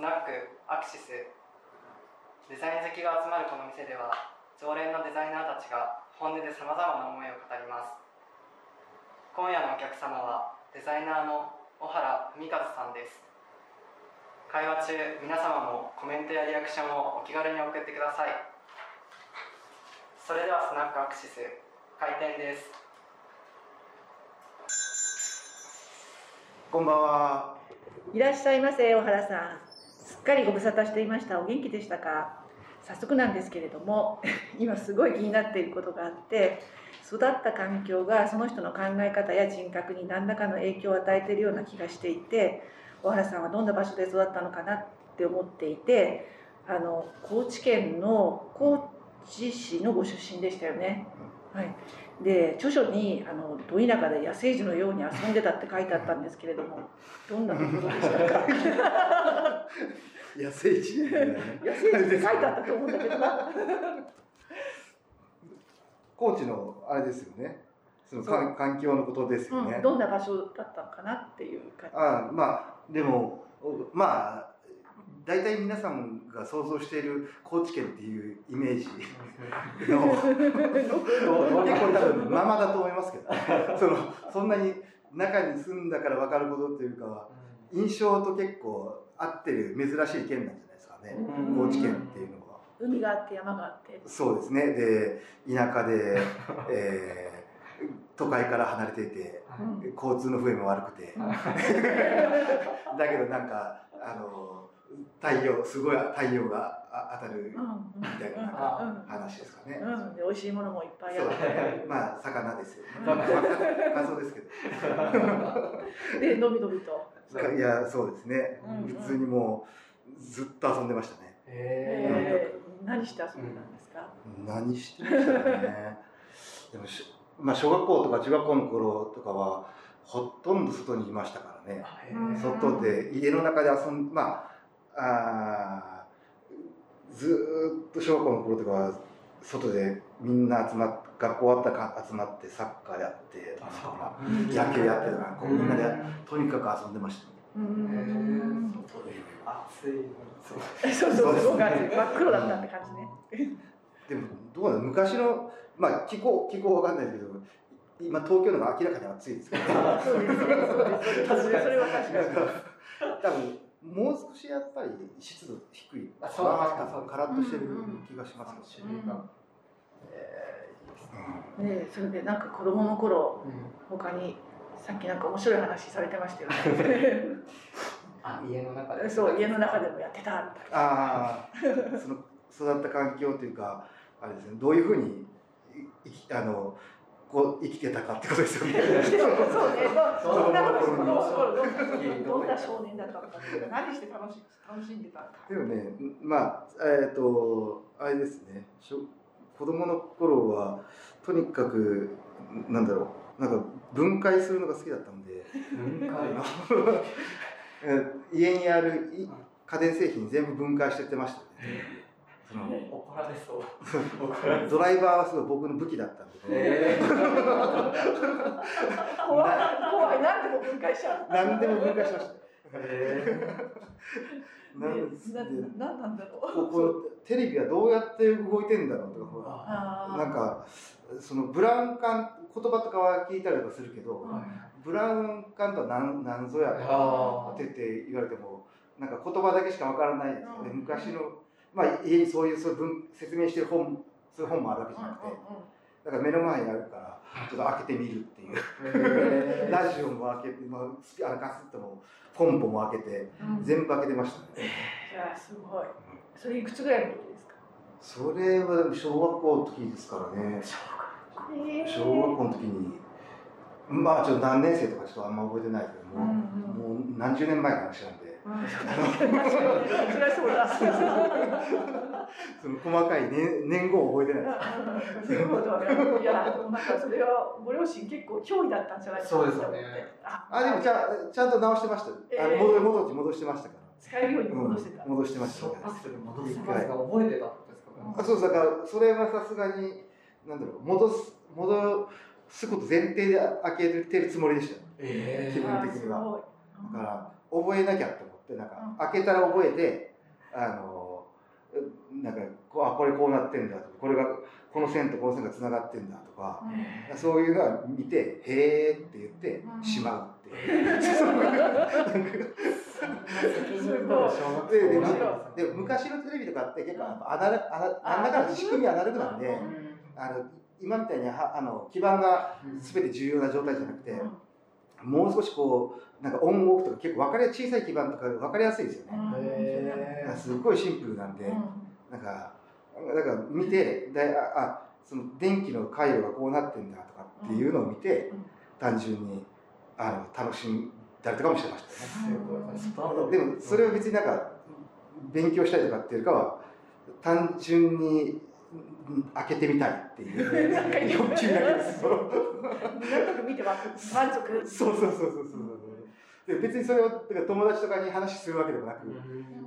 スナックアクシスデザイン好きが集まるこの店では常連のデザイナーたちが本音でさまざまな思いを語ります今夜のお客様はデザイナーの小原文和さんです会話中皆様もコメントやリアクションをお気軽に送ってくださいそれではスナックアクシス開店ですこんばんは。いらっしゃいませ、小原さん。っかりご無沙汰していました。お元気でしたか？早速なんですけれども、今すごい気になっていることがあって、育った環境がその人の考え方や人格に何らかの影響を与えているような気がしていて、小原さんはどんな場所で育ったのかな？って思っていて、あの、高知県の高知市のご出身でしたよね。はい。で著書にあのど田舎で野生児のように遊んでたって書いてあったんですけれどもどんなところでしたか？野生児。野生児って書いてあったと思うんだけどな高知のあれですよね。そのそう環環境のことですよね。うん、どんな場所だったのかなっていう感じあまあでもまあ大体皆さんが想像している高知県っていうイメージの結構多分ままだと思いますけど、そのそんなに中に住んだから分かることっていうかは印象と結構合ってる珍しい県なんじゃないですかね。うん高知県っていうのは。海があって山があってそうですね。で、田舎で、えー都会から離れていて、うん交通の笛も悪くて、だけどなんか、あの、太陽、すごい太陽があ当たるうんみたいななんうんか話ですかね。うん、で美味しいものもいっぱいあそうってまあ、魚ですよね。うんまあカツオですけど。でのびのびといや、そうですねうん。普通にもう、ずっと遊んでましたね。へえー、何して遊んでたんですか、何してましたかね。でもし、まあ、小学校とか中学校の頃とかは、ほとんど外にいましたからね。うん外で、家の中で遊ん、まあ、あーずーっと小学校の頃とかは、外でみんな集まっ学校終わったら集まってサッカーやってとか、うん野球やってとか、こうみんなで、とにかく遊んでました。ね。う暑い。そうそうそうそう真っ黒だったって感じね。でも、どうなの？昔の、まあ、気候、気候わかんないですけど、今、東京の方が明らかに暑いですから、そうですね。そうそうですそれは確かに。多分、もう少しやっぱり湿度低い。あそうですか。カラッとしてるうんうん気がしますよね。種類がえうん。ねそれでなんか子供の頃ーうん他にさっきなんか面白い話されてましたよね。あ家の中で。そう家の中でもやってたみたいああ、その育った環境というか、あれですね、どういうふうにい生きあのこう生きてたかってことですよね。なそうねどんなどんな少年だったのか何して楽し楽しんでたのか。でもね、まあ、えっ、と、あれですね、子供の頃は、とにかく、なんだろう、なんか分解するのが好きだったんで、分解？え 家にあるい家電製品全部分解してってましたね。怒られそう。ドライバーはすごい僕の武器だったんでね。え 怖い怖い。何でも分解しちゃう。何でも分解しました。ね。えなんねななんなんだろう。こテレビはどうやって動いてんだろうとかなんかそのブラウン管言葉とかは聞いたりとかするけど、うんブラウン管とは何何ぞやとあって言って言われてもなんか言葉だけしかわからないですよね、うん。昔のまあ家にそういうそういう文説明してる本そういう本もあるわけじゃなくて、だから目の前にあるからちょっと開けてみるっていう。えラジオも開けて、まあ、あのカセットもポンポも開けてうん。うん全部開けてましたね。いやすごい。それいくつぐらいの時ですか？それはでも小学校の時ですからね。えー小学校の時に、まあちょっと何年生とかちょっとあんま覚えてないけども、うんうん。もう何十年前の話なんで、そりゃそうだその細かい年年号を覚えてないです。なるほどね。いや、なんかそれはご両親結構脅威だったんじゃないかなそうですよねあ、あ、でもちゃんちゃんと直してましたよ。あ戻戻って戻してましたから。使えるように戻してた。うん戻してました戻す覚えてたってことですか？あそうだからそれはさすがになんだろう戻す戻すこと前提で開けてるつもりでしたよえ気分的にはだから覚えなきゃと思ってなんかうん。開けたら覚えてあのなんかこうあこれこうなってんだとかこれがこの線とこの線がつながってんだとかうん。そういうのは見て「へーって言ってうん。しまうっていう。で昔のテレビとかって結構アナルアナなんだ仕組みアナログなんであの今みたいにはあの基盤が全て重要な状態じゃなくてもう少しこうなんかオンオフとか結構分かりや小さい基盤とか分かりやすいですよね。へだからすごいシンプルなんで、なん。かだから見てでああその電気の回路がこうなってんだとかっていうのを見て、うん。単純にあの楽しんだりとかもしてましたよね。でもそれは別になんか勉強したりとかっていうかは単純にうん開けてみたいっていう。なんかいい欲求だけです。なん見て満足。そうそうそうそうそうで別にそれをだから友達とかに話するわけでもなく、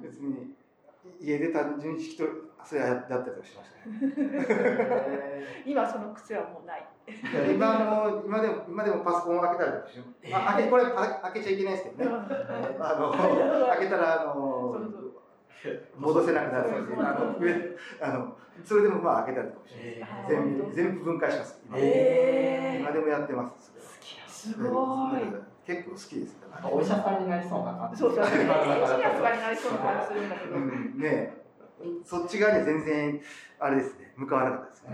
別に家で単純に一人それやったりとかしましたね。今その癖はもうない。今も今でも今でもパソコンを開けたりとかしま開けこれあ開けちゃいけないですけどね。あの開けたらあのそうそう戻せなくなる。ので、あの上あのそれでもまあ開けたりとかします。あ全部全部分解します。今。え今でもやってます。すごい。結構好きですね。お医者さんになりそうな感じ。そうそう。エンジニアとかになりそうな感じするんだけど。うん、ねそっち側には全然あれですね。向かわなかったですね。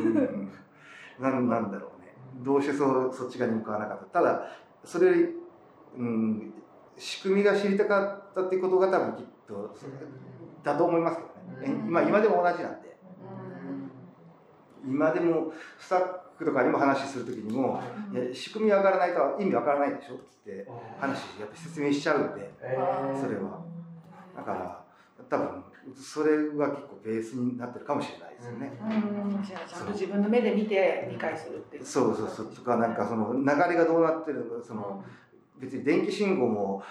うん。なんなんだろうね。どうしてそうそっち側に向かわなかった。ただそれより、うん、仕組みが知りたかったっていうことが多分きっとだと思いますけどね、うん今今でも同じなんで。今でもスタッフとかにも話する時にも「いや仕組みわからないと意味わからないでしょ」って話やっぱ説明しちゃうんでそれは。だから多分それが結構ベースになってるかもしれないですよね。うん。じゃあちゃんと自分の目で見て理解するっていう。そうそうそう。とかなんかその流れがどうなってるのかその別に電気信号も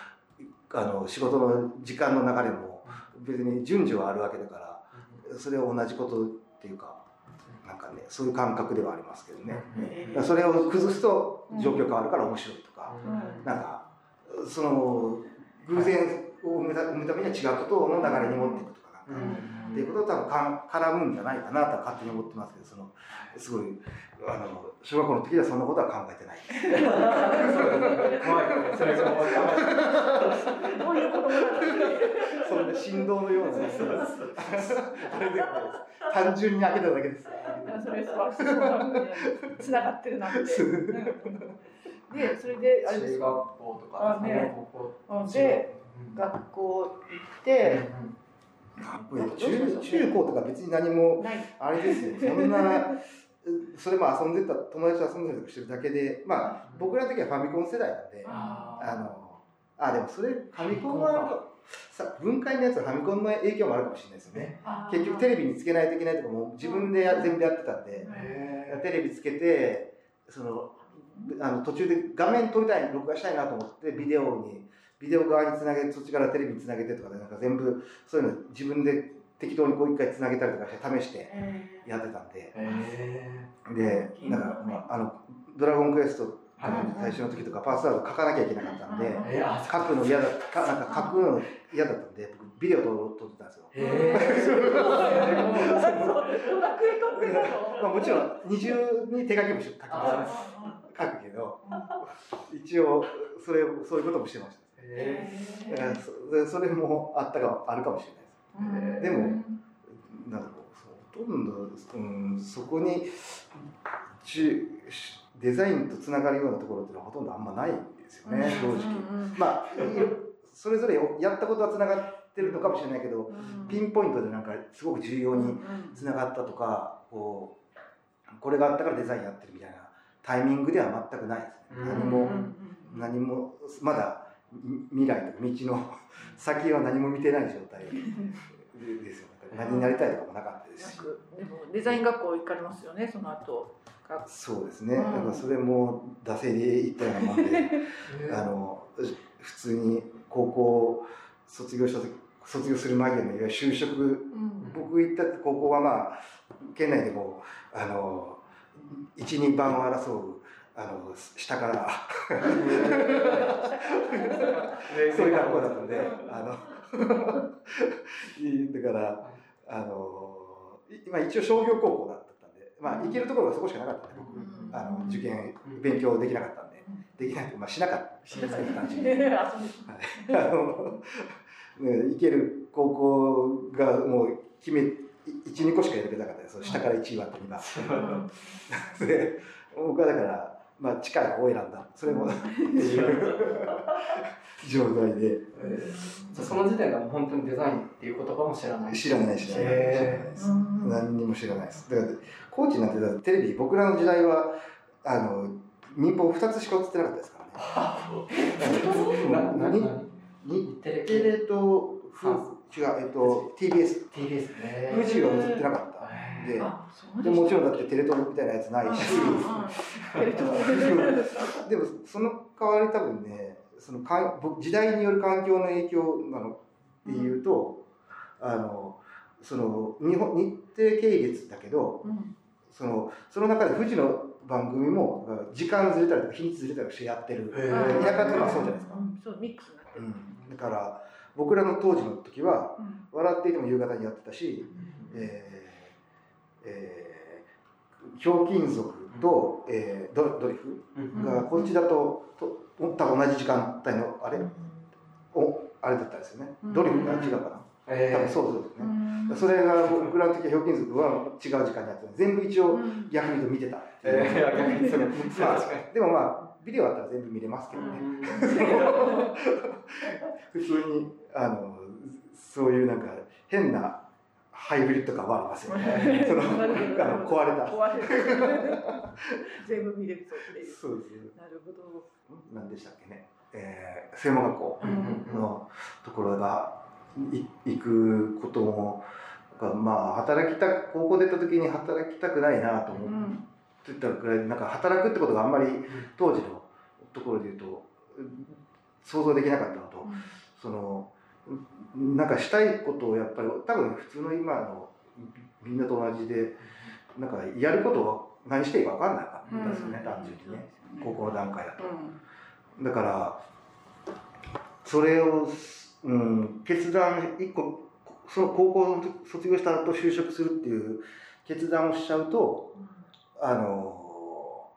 あの仕事の時間の流れも別に順序はあるわけだからそれは同じことっていうかなんかねそういう感覚ではありますけどね。だからそれを崩すと状況変わるから面白いとかなんかその偶然を生むた生むためには違うことの流れに持っていくとかなんかっていうことと多分か絡むんじゃないかなとは勝手に思ってますけどそのすごいあの小学校の時はそんなことは考えてない。怖いそれが分かんない。どういう子供なんだそんな振動のような。あれではないです単純に開けただけです。それはつながってるなって。で、それで、あれです中学校とかあね。高あ校で、学校行って、中中高とか別に何も。あれですよ。そんな それも遊んでた友達と遊んでたりしてるだけでまあ僕らの時はファミコン世代なんでああのあでもそれファミコンはさ分解のやつはファミコンの影響もあるかもしれないですよね。結局テレビにつけないといけないとかも自分でや全部やってたんでへテレビつけてそのあの途中で画面撮りたい録画したいなと思ってビデオにビデオ側につなげてそっちからテレビにつなげてとかでなんか全部そういうの自分で適当にこう一回つなげたりとかして試してやってたんで。えでな。んか、まあ、あのドラゴンクエスト最初の時とかパスワード書かなきゃいけなかったんで書くの嫌だかなんか書くの嫌だったんで僕ビデオ撮撮ってたんですよ。まあ、のもちろん二重に手書きもし書きます書くけど一応それそういうこともしてました。えそそれもあったかあるかもしれないです。でもなんかほとんど、うん、そこに中デザインとつながるようなところっていうのはほとんどあんまないんですよね、正直。まあそれぞれやったことはつながってるのかもしれないけどピンポイントでなんかすごく重要につながったとかこうこれがあったからデザインやってるみたいなタイミングでは全くないですね。うん。何も何もまだみ未来とか道の 先は何も見てない状態ですよね。何になりたいとかもなかったですし。でもデザイン学校行かれますよね、その後。そうですね。うんだからそれも惰性で行ったようなもんで、あの普通に高校卒業した時卒業する間際のいわゆる就職僕行った高校はまあ県内でもあの12番を争うあの下から。そういう学校だったんであのだからあの今一応商業高校だったんでまあ行けるところがそこしかなかったんで僕。うん。あの受験勉強できなかったんでできないとまあしなかった。しなかった。単純に遊びあの、ね、行ける高校がもう決め12個しか選べなかったです下から1番と2番うん。で僕はだから、まあ、近い方を選んだ。それもっていう状態で。じゃあその時点ではもう本当にデザインっていう言葉も知らない。知らない知らない。知らない。へですうん何にも知らないです。だからコーチなんてテレビ僕らの時代はあの民放2つしか映ってなかったですからね。な何？に？日テレテレとふ違う、えっと、TBS TBS ね。富士は映ってなかったででもちろんだってテレ東みたいなやつないし。うんうんうん。テレ東でもその代わり多分ねそのか時代による環境の影響なのっていうと、あのその日本日程系列だけどうん。そのその中で富士の番組も時間ずれたりとか日にちずれたりしてやってる、田舎とかそうじゃないですか、うんそうミックスになってる。うん、だから僕らの当時の時はうん「笑っていても夕方にやってたし、えーえーひょうきん族と、えードドリフうん。がこっちだとと多分同じ時間帯のあれ？おあれだったんですよね、うん。ドリフが違うかな、多分えー。そうそうですね、うん。それが僕らの時はひょうきん族は違う時間にやってた全部一応うん。逆にと見てた。っていう、えー、逆にそれまあ確かに。でもまあビデオあったら全部見れますけどね、普通にあのそういうなんか変なハイブリッド感はありますよね。そのあの壊れた。壊れた。全部見れるそう見れるそうです。なるほど。何でしたっけね、えー、専門学校のところがい行くこともがまあ働きた高校出た時に働きたくないなとう思っんてたくらいなんか働くってことがあんまり当時のところで言うと想像できなかったのとそのなんかしたいことをやっぱり多分普通の今のみんなと同じでなんかやることを何していいか分かんなかったですよね、単純にね高校の段階だと。だからそれを、うん、決断一個その高校の卒業した後就職するっていう決断をしちゃうとあの、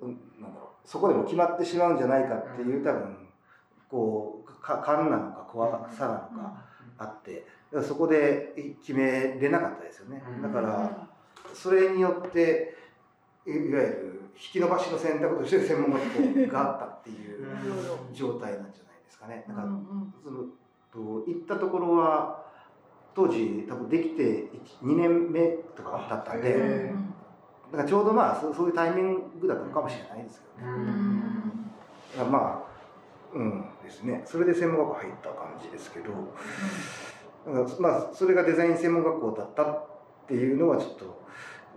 うんなんだろうそこでも決まってしまうんじゃないかっていう多分こうか勘なのか怖さなのかあってそこで決めれなかったですよね。だからそれによっていいわゆる引き伸ばしの選択として専門学校があったっていう状態なんじゃないですかね。だから、うん。そのと行ったところは当時多分できて2年目とかだったんうんで、へだからちょうどまあそういうタイミングだったのかもしれないですけどね。うん。だからまあうんですね。それで専門学校入った感じですけど、だからまあそれがデザイン専門学校だったっていうのはちょっと、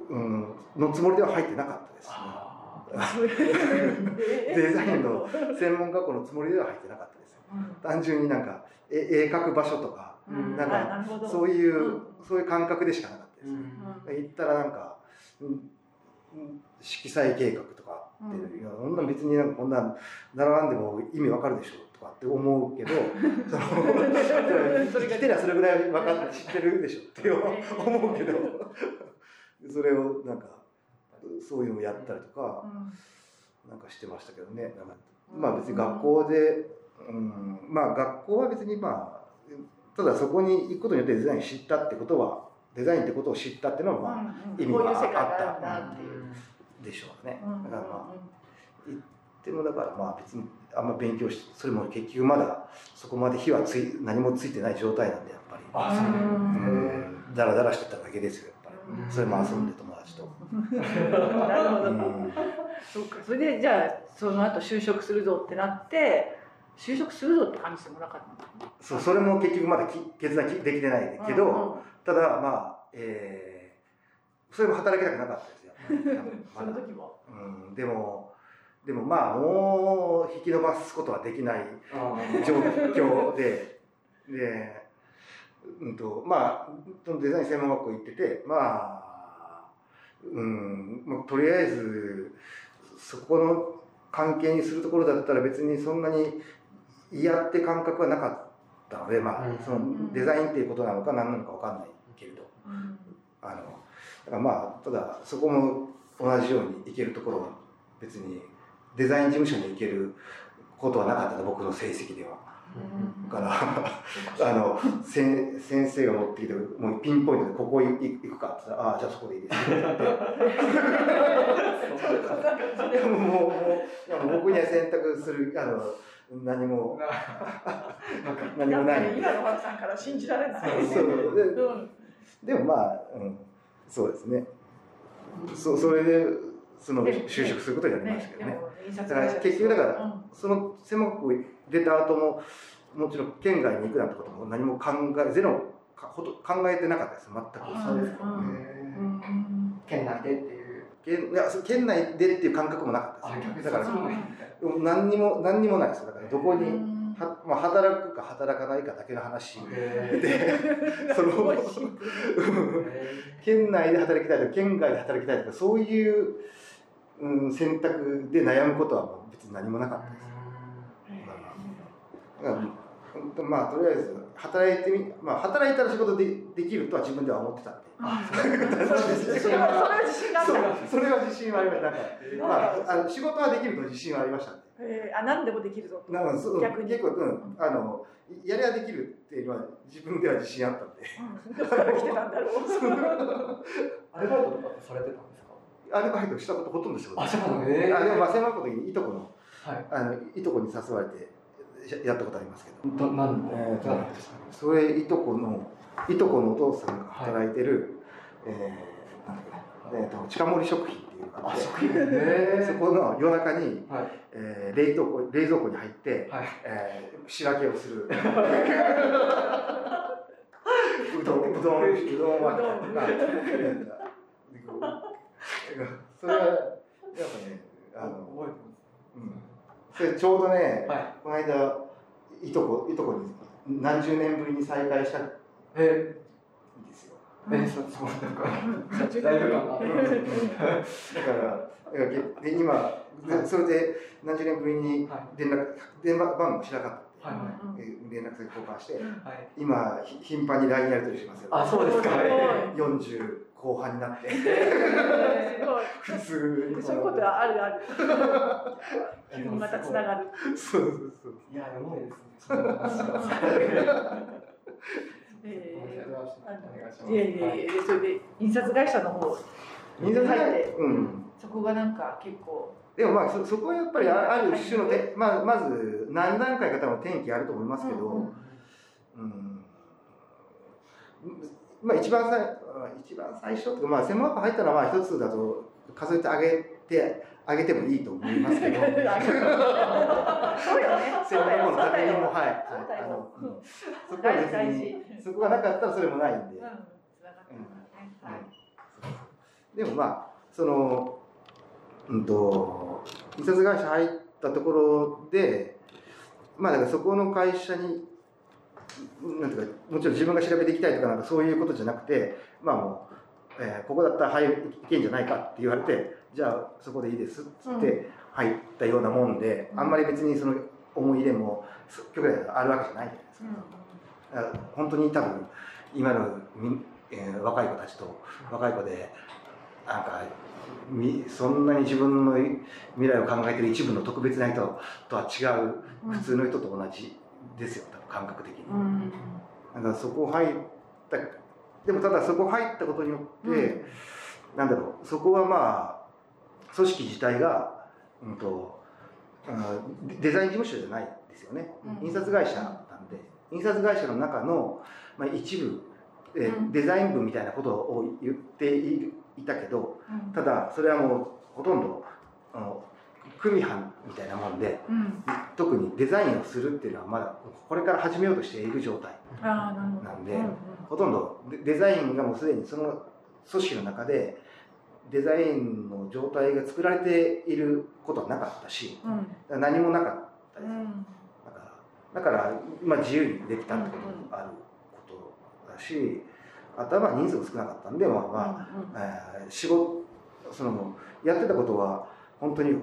うん、のつもりでは入ってなかったですね。デザインの専門学校のつもりでは入ってなかったですよ。単純になんかえ絵描く場所とかうん。なんかそういう、うん。そういう感覚でしかなかったです、行ったらなんか、うんうん色彩計画とかって、うん。いやそんな別になんかこんな習わんでも意味わかるでしょとかって思うけど そ生きてりゃそれぐらいわかっ知ってるでしょって思うけどそれをなんかそういうのをやったりとか、なんかしてましたけどね。まあ別に学校で、うん、まあ学校は別にまあ、ただそこに行くことによってデザイン知ったってことは、デザインってことを知ったっていうのはまあ、意味があったあるんだっていう。でしょうね。うんだからまあ、行ってもだからまあ別にあんま勉強して、それも結局まだそこまで火はつい、何もついてない状態なんでやっぱり。あ、そうううんん、だらだらしてただけですよ、やっぱり。うんそれも遊んで友達と。なるほど。うんそうか。それでじゃあその後就職するぞってなって、就職するぞって感じてもなかったの。そうそれも結局まだき決断できてないけど、ただまあ、えー、それも働きたくなかったですよ。その時も。うん、でもでもまあもう引き伸ばすことはできないあ状況で。で、うんとまあそのデザイン専門学校行っててまあうんまあ、とりあえずそこの関係にするところだったら別にそんなに嫌って感覚はなかったので、まあうん、そのデザインっていうことなのか何なのか分かんないけれど。うんあのだからまあただそこも同じようにいけるところは別にデザイン事務所に行けることはなかったの僕の成績では。だから あの先先生が持ってきてもうピンポイントでここ行行くかって言ったら「ああじゃあそこでいいです」って言って。でももうもう僕には選択するあの何も。何もない。んかね今の原さんから信じられない。そう。でうん。でもまあ、うん、そうですね。そそれでそので就職することになりましたけどねだから会社結局だからうん。その専門学校出た後ももちろん県外に行くなんてことも何も考えゼロかほと考えてなかったです。全く。あそうですか、うんへうんー県内でっていう。県いや県内でっていう感覚もなかったです。だから何にも何にもないですよ。だからどこに、うん。はまあ、働くか働かないかだけの話へで その県内で働きたいとか県外で働きたいとかそういう、うん、選択で悩むことはもう別に何もなかったです。だからうんまあとりあえず働いてみまあ働いたら仕事でできるとは自分では思ってた んであそれはそれは自信があった。そうそれは自信はありました。なんかうんまああの仕事はできると自信はありましたんでえーあ何でもできるぞと。なんかそう逆に。結構、うん、あのやりゃできるっていうのは自分では自信あったんで。うん。どこから来てたんだろう。アルバイトとかってされてたんですか？アルバイトしたことほとんどしたことない。あそうなのへーあでもまあ専門学校の時にいとこのはい。あのいとこに誘われてやったことありますけど。どなんで、えーとなんですかそれいとこのいとこのお父さんが働いてる、えーなんだっけな。えーと近森食品っていうのがあって。食品へそこの夜中に、はい。えー冷凍庫冷蔵庫に入って、はい。えー仕分けをする。うどんうどんうどんは。とか それはやっぱねあの、覚うん、それちょうどね、えてますはい。この間いとこいとこに何十年ぶりに再会したんえですよ。ー、えー、そそうなんかうんだいぶ感がだからだからけで今それで何十年ぶりにはい。連絡電話番号知らなかったはいはい。えー連絡先交換してうん。はい。今ひ頻繁に LINE やり取りしますよ。あそうですか。すごい。40後半になって。普通にそういうことはあるある。またつながる。そうそうそう。いやうまいですねえーお願いしますいえいえいえそれで印刷会社の方印刷会入ってうん。そこがなんか結構。でもまあそそこはやっぱりあある種のて、まあ、まず何段階か多分転機あると思いますけど、うん。うんまあ一番最一番最初とかまあ専門学校入ったのはまあ一つだと数えてあげてあげてもいいと思いますけど。そうよね。専門学校のそうだよ家庭もはい。あのそこは別にそこがなかったらそれもないんで、うん。はい。でもまあそのうんと印刷会社入ったところでまあだからそこの会社になんていうかもちろん自分が調べていきたいとかなんかそういうことじゃなくてまあもう、えーここだったら入るいけんじゃないかって言われてじゃあそこでいいですっつって入ったようなもんで、うん。あんまり別にその思い入れも極力あるわけじゃないじゃないですか。だから本当に多分今のみ、えー若い子たちと若い子でなんかみそんなに自分の未来を考えてる一部の特別な人とは違ううん。普通の人と同じですよ。多分感覚的に。うん。だからそこ入ったでもただそこ入ったことによって、なんだろうそこはまあ組織自体が、うんとうんデデザイン事務所じゃないですよね、うん。印刷会社なんで。印刷会社の中の、まあ、一部、えデザイン部みたいなことを言っていたけどうん。ただそれはもうほとんどあの組班みたいなもんでうん。特にデザインをするっていうのはまだこれから始めようとしている状態なんでほとんどデデザインがもうすでにその組織の中でデザインの状態が作られていることはなかったしうん。何もなかったです、うん。だからだから、まあ、自由にできたってこともあることだしあとはまあ人数も少なかったんで、まあまあうん。えー仕事そのやってたことは本当に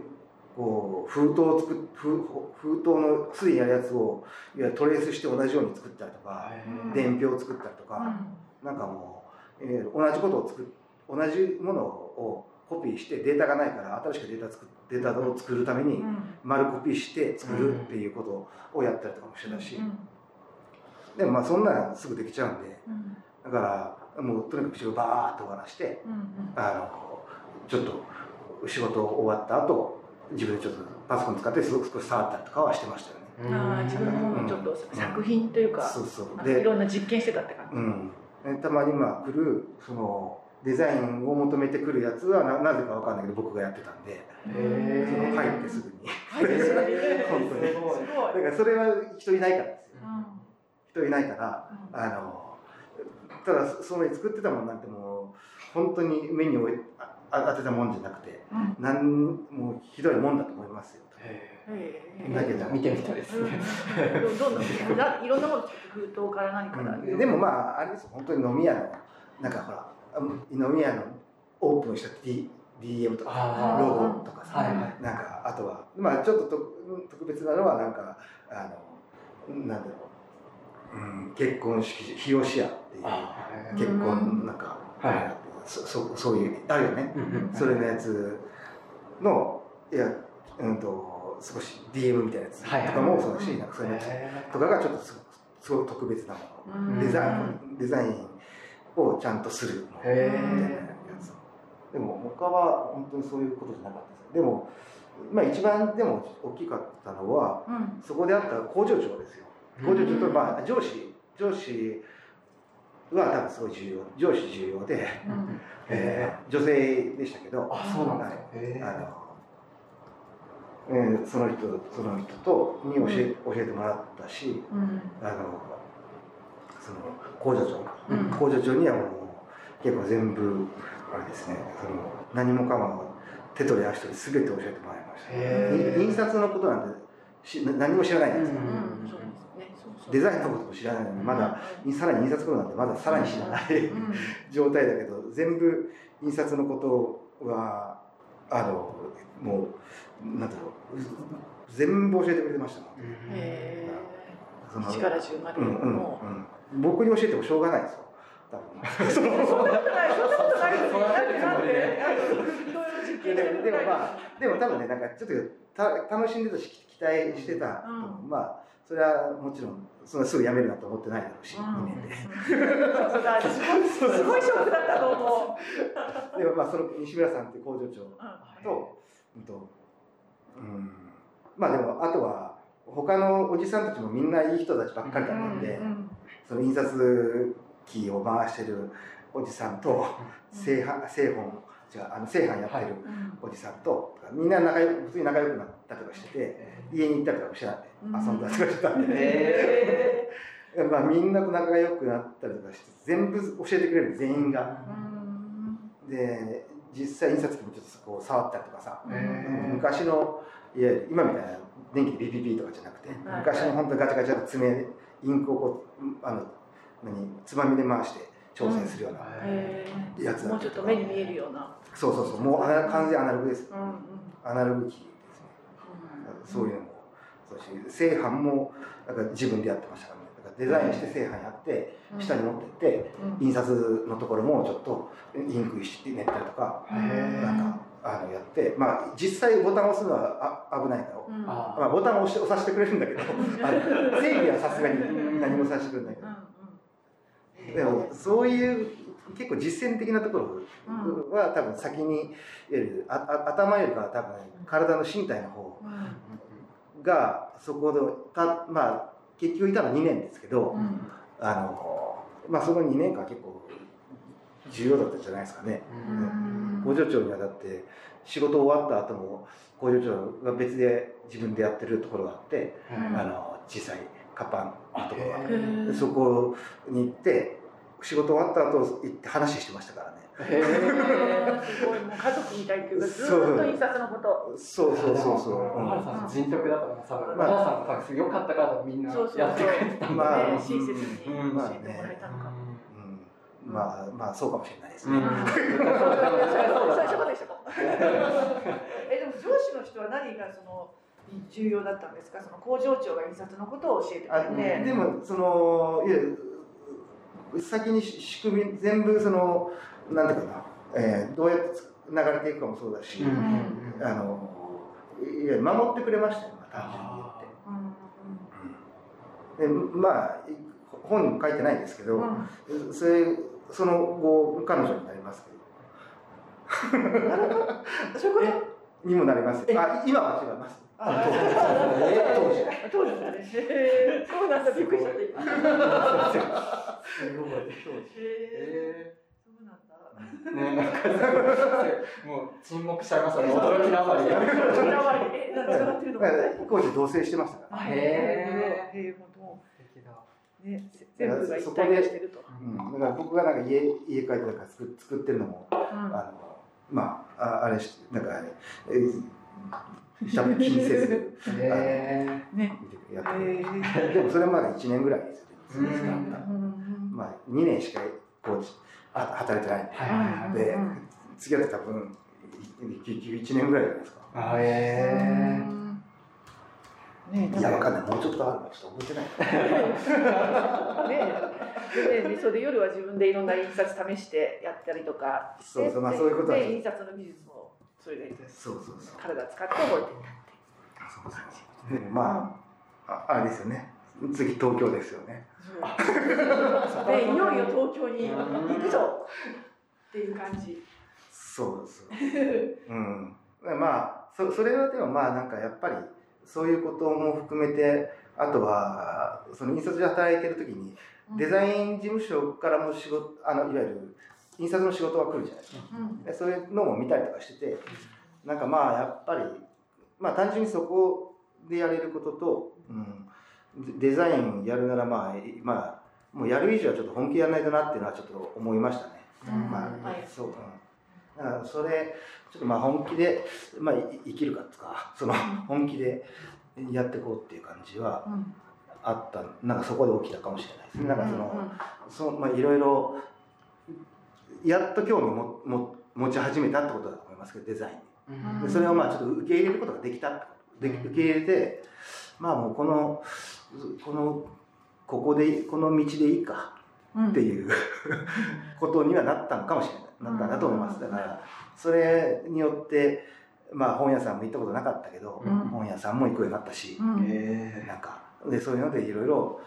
こう封筒を作っ封封筒のすでにやるやつをいわゆるトレースして同じように作ったりとかうん。伝票を作ったりとか、なんかもう、えー同じことを作っ同じものをコピーしてデータがないから新しくデータ作っデータを作るために丸コピーして作るっていうことをやったりとかもしてたし、でもまあそんなのすぐできちゃうんでだからもうとにかく仕事バーッと終わらしてあのちょっと仕事終わった後自分でちょっとパソコン使ってすごく少し触ったりとかはしてましたよね。ああ自分もちょっと作品というか、そうそう。なんかいろんな実験してたって感じ。うん、でたまにまあ来るそのデザインを求めてくるやつはななぜかわかんないけど僕がやってたんで、へそのー入ってすぐに。入ってすぐに。本当に。すごい。だからそれは人いないからですよ。うん。人いないからあのただその作ってたものなんてもう本当に目に置いあ当てたもんじゃなくてうん。なんもうひどいもんだと思いますよだけど見てみたいですね。うん。どんどんないろんなもの封筒から何から、うん。でもまああれですよ。本当に飲み屋のなんかほらあ飲み屋のオープンした D DM とかあローゴとかさ、はいはい。なんかあとはまあちょっとと特別なのはなんかあのなんだろう、うん、結婚式費用シェアっていうあ結婚なんか、はいそそそういうあるよね、うんそれのやつのいやうんと少し DM みたいなやつとかもそうだし、なんかそういうやつへとかがちょっとすすごい特別なもの、デザインデザインをちゃんとするみたいなへやつ。でも他は本当にそういうことじゃなかったですでもまあ一番でも大きかったのはうん。そこであった工場長ですよ。ー工場長とまあ上司上司は多分すごい重要上司重要で、うん。えー女性でしたけどあ、そうなんですか。へあの、えーその人その人とに教え,、教えてもらったしうん。あのその工場長、うん。工場長にはもう結構全部あれですねその何もかも手取り足取り全て教えてもらいました、へー。印刷のことなんてし何も知らないん。ですデザインのことも知らないのにまだ、さらに印刷のことなんてまださらに知らない、うん。状態だけど全部印刷のことはあのもうなんだろう全部教えてくれてました。もん。へそのえ力中までうんうんもうん、僕に教えてもしょうがないですよ。多分。う そんなことない。そんなことない。でもまあでも多分ねなんかちょっとた楽しんでたし期待してたう、うまあそれはもちろんそんなすぐ辞めるなんて思ってないだろうし、うん。2年で。すごいショックだったと思う。でもまあその西村さんって工場長うん。と、うんと、うん、まあでもあとは他のおじさんたちもみんないい人たちばっかりだったんで、うんその印刷機を回してるおじさんと製版製本違うあの製版やってるうん。おじさんとみんな仲良く普通に仲良くなったりとかしてて家に行ったりとかもしてないうん遊んだりとかしてたんで、へ まあ、みんなと仲良くなったりとかして全部教えてくれる全員が。うん。で実際印刷機もちょっとこう触ったりとかさ、うん。昔のいわゆる今みたいな電気で BPP とかじゃなくて、はい。昔の本当にガチャガチャの爪インクをこうあの何つまみで回して調整するような、へやつえもうちょっと目に見えるようなそうそうそう。もう完全アナログです。うんうん。アナログ機ですね、そういうのも。そうし製版もなんか自分でやってましたからね。だからデザインして製版やってうん。下に持ってってうん。印刷のところもちょっとインクして練ったりとかうんなんかあのやってまあ実際ボタンを押すのはあ危ないからう。ん。あまあ、ボタンを押して押させてくれるんだけど あの整備はさすがに何もさせてくれないけど。でもそういう結構実践的なところは多分先にああ頭よりかは多分体の身体の方がそこでたまあ結局いたのは2年ですけど、あのまあその2年間結構重要だったんじゃないですかね。工場長にはだって仕事終わった後も工場長が別で自分でやってるところがあって、うん。あの小さいカパンのところがそこに行って仕事終わった後行って話してましたからね。すごいもう家族みたいっていうかずーっと印刷のこと。そうそうそうそう、さん人徳だと思います。多分まあ。小原さんかったからみんなやってくれてたんだまあ。ね親切に教えてもらえたのか。うん。まあまあそうかもしれないですね。えでも上司の人は何がその重要だったんですかその工場長が印刷のことを教えてくあれてでもそのいや先に仕組み全部そのなんていうかな、えーどうやって流れていくかもそうだし、うん。うんあのいや守ってくれましたよ、まあ、単純に言って。うん。でまあ本にも書いてないですけど、うん。それその後彼女になりますけど。なるほど。にもなります。あ今は違いますあ当時。え当時。当時。だねへーそうなんだびっくりしちゃった今すごい。へーそうなんだね、なんかもう沈黙しちゃい。ましたね。驚きのあまり。えなんかってるのかコーチ同棲してましたから、あへーへえ本素敵だ当ね全部が一体化してるとうん、だから僕がなんか家家帰ってなんか作作ってるのもうんあのまあああれしなんかねえーしゃべ気にせず。へ ねやって でもそれまで1年ぐらいですようんね、うん。まあ2年しかコーチあ働いてない。んではいはいはい。でうん付き合って多分結局1年ぐらいじゃないですか。あへねいやわかんない。もうちょっとあるのちょっと覚えてない。ねでねそれで夜は自分でいろんな印刷試してやったりとかしてそうそうまあそういうことはで印刷の技術もそれでそうそうそう。体使って覚えていったって。そうそうでもまあああれですよね。次東京ですよね。そ うでいよいよ東京に行くぞっていう感じ。そうそう。うん。まあそそれはでもまあなんかやっぱりそういうことも含めてあとはその印刷で働いてる時にデザイン事務所からも仕事あのいわゆる印刷の仕事が来るじゃないですか。うん。でそういうのも見たりとかしててなんかまあやっぱりまあ単純にそこでやれることと、うん、デデザインやるならまあいまあもうやる以上はちょっと本気でやらないとなっていうのはちょっと思いましたね。うん。まはい。あそう、うん、だからそれちょっとまあ本気で、まあ、い生きるかとか その本気でやっていこうっていう感じはうん。あった。なんかそこで起きたかもしれないですね。なんかその、うん。そうまあいろいろやっと興味もも持ち始めたってことだと思いますけどデザインに。ーでそれをまあちょっと受け入れることができたってことで受け入れてまあもうこのこのここでこの道でいいかうんっていう ことにはなったのかもしれないなったんだと思います。だからそれによってまあ本屋さんも行ったことなかったけど、うん。本屋さんも行くようになったし、うん。へなんかでそういうのでいろいろ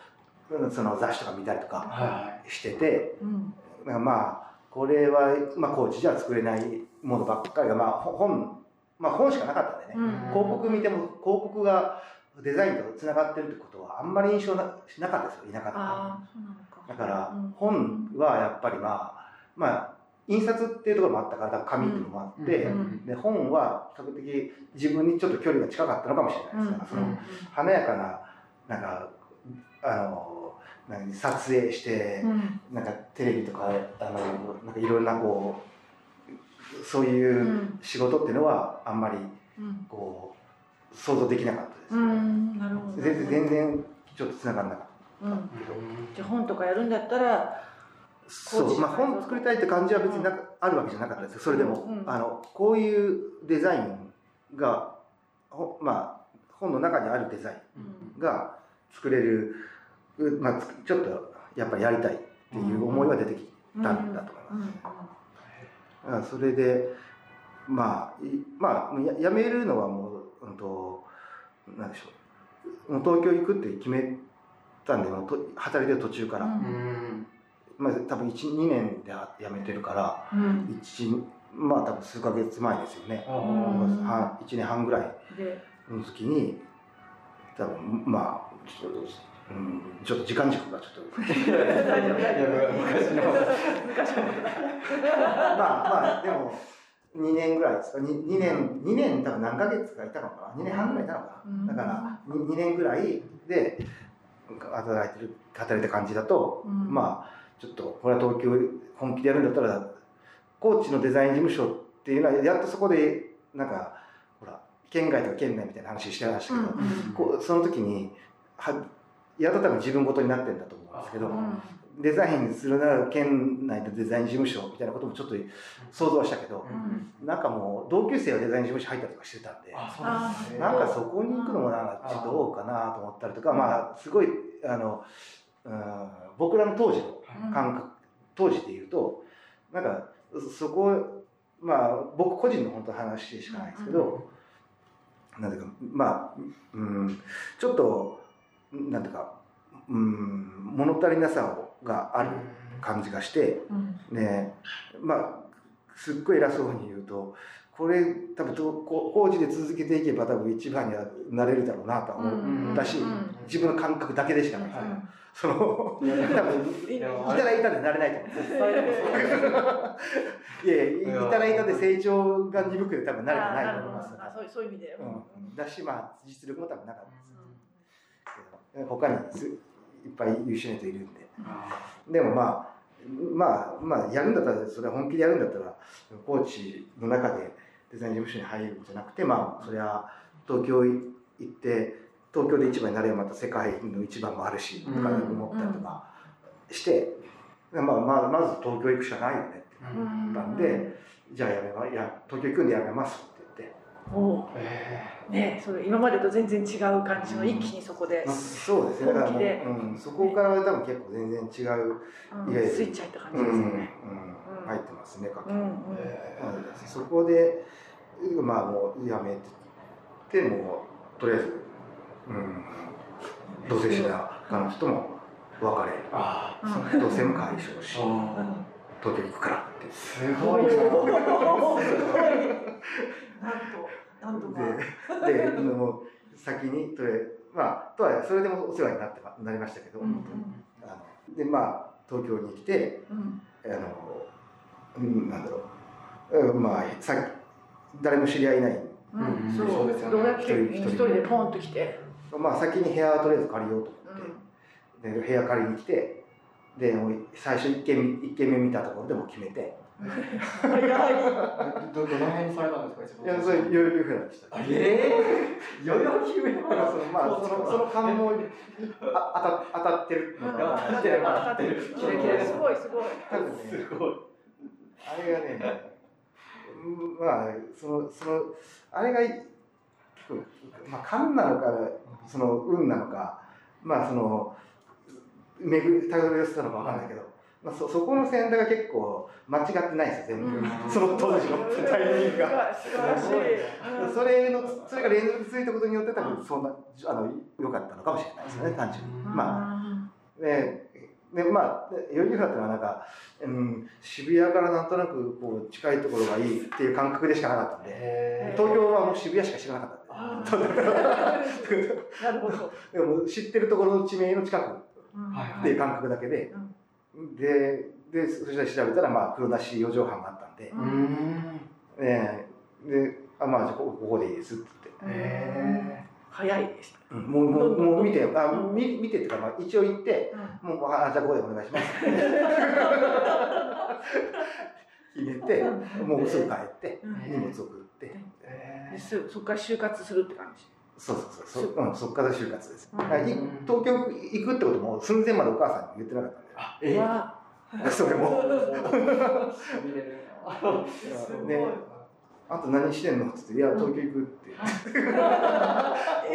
うんその雑誌とか見たりとーかはしてて、うん。なんかまあこれは、まあ、高知じゃ作れないものばっかりが、まあ、ほ本、まあ、本しかなかったんでね、うん。広告見ても広告がデザインとつながってるってことはあんまり印象なしなかったですよ田舎とか。ああそうなのか。だからうん。本はやっぱりまあまあ印刷っていうところもあったからだから紙っていうのもあい。って、うん。で本は比較的自分にちょっと距離が近かったのかもしれないです、かその華やかななんかあの何撮影して、うん。なんかテレビとかあのなんかいろんなこうそういううん。仕事っていうのはあんまりうん。こう想像できなかったです、うん。なるほど。全然全然ちょっと繋がんなかっうん。じゃあ本とかやるんだったらたそう。まあ本作りたいって感じは別になかあるわけじゃなかったですよ。それでも、うん。あのこういうデザインがほまあ本の中にあるデザインが作れる、うまあ、つちょっとやっぱりやりたいっていう思いは出てきたんだと思います、だからそれでまあいまあややめるのはもう、うん、となんでしょう。もう東京行くって決めたんでもうと働いてる途中から、うん。うん。まあ、多分12年で辞めてるからうん。一まあ多分数ヶ月前ですよね、あうん。は1年半ぐらいで。の時に多分まあちょっと,、うん、ちょっと時間軸がちょっと。昔の。まあまあでも2年ぐらいですか？2, 2年2年多分何ヶ月かいたのかな？2年半ぐらいいたのかうん。なだから 2, 年ぐらいで働いてる働いた感じだと、うん。まあちょっとこれは東京本気でやるんだったら高知のデザイン事務所っていうのはやっとそこでなんかほら県外とか県内みたいな話してましたけど、こうその時にはやっと多分自分ごとになってるんだと思うんですけど、うんデザインするなら県内のデザイン事務所みたいなこともちょっと想像はしたけど、なんかもう同級生はデザイン事務所入ったりとかしてたんで、ですね。なんかそこに行くのもなんかちょっとどうかなと思ったりとか、まあすごいあの、うん、僕らの当時の感覚、当時で言うとなんかそこまあ僕個人の本当話でしかないですけど、なんていうかまあ、うん、ちょっとなんていうか、うん、物足りなさがある感じがして、ねまあすっごい偉そうに言うとこれ多分とこ工事で続けていけば多分一番にはなれるだろうなとは思ったし、自分の感覚だけでしかない。です、はいその多分いたらいたでなれないと思う。んですいやいやいたらいたで成長が鈍くて多分慣れてないと思います。あそうそういう意味で、うん、だしまあ実力も多分なかったです他にすいっぱい優秀な人いるんででもまあまあまあやるんだったらそれは本気でやるんだったらコーチの中でデザイン事務所に入るんじゃなくてまあそれは東京行って東京で一番になればまた世界の一番もあるしとか思ったりとかして、まあ、まあまず東京行くしかないよねってうん言ったんで、じゃあやめまいや東京行くんでやめます。おうえねそれ今までと全然違う感じの一気にそこで、そうですね。だからもう、うん、そこからは多分結構全然違う、うん。いわゆるスイッチ入った感うん、うん。じですよね。、入ってますね、うんうん。うんそこで、まあもうやめて、でもうとりあえず、うん、同棲してた彼女とも別れ、あうん同棲も解消し、あ。東京行くからって。すごいな。すごいなんとなんとか。で、で、もう先にとりあえず、まあ、とはそれでもお世話になってまなりましたけど、うんあので、まあ、東京に来て、うん。あの、うん、なんだろう、うんまあ、さ誰も知り合いない、うんうんそう。そうですよね。どうやって一人。一人でポンと来て、まあ、先に部屋をとりあえず借りようと思うって、で部屋借りに来て、で、最初1軒一軒目見たところでもう決めて。どどの辺にされたんですか。いや、それ、でした。えそのまあ、そのその関門にあ当た当たってる。のが、当たってる。当たってる。す。ごいすごい。多分ね、すごい。あれがね、うんまあ、その、その、あれが、結構まあ、勘なのか、その、運なのか、まあ、その、巡り、たどり寄せたのかわかんないけど、まあ、そ、そこの選択が結構間違ってないですよ、全部。うん その当時のタイミングが。素晴らしい。うんそれの、それが連続続いたことによって、多分、そんな、あの、良かったのかもしれないですよね、単純に。まあ、で、でまあ、代々木原ってのはなんか、うん、渋谷からなんとなくこう近いところがいいっていう感覚でしかなかったんで、え東京はもう渋谷しか知らなかったあんーで。なるほど。でも知ってるところの地名の近くっていう感覚だけで、で、で、そしたら調べたら、まあ、黒出し四畳半があったんで、うーん。ねで、あ、まあ、じゃあこここでいいですって言って。え早いです。うんもう、もう、もう見て、あ、見見てっていうか、まあ、一応行って、うんもう、あ、じゃあここでお願いします。決めて、もうすぐ帰って、うん荷物送って、すぐそこから就活するって感じ。そうそうそう、そ,、うん、そっから就活です。うん東京行くってことも寸前までお母さんに言ってなかったんで。あ、え？わ それも。見れるすごいねあと何してんの？って言って、いや、東京行くって。お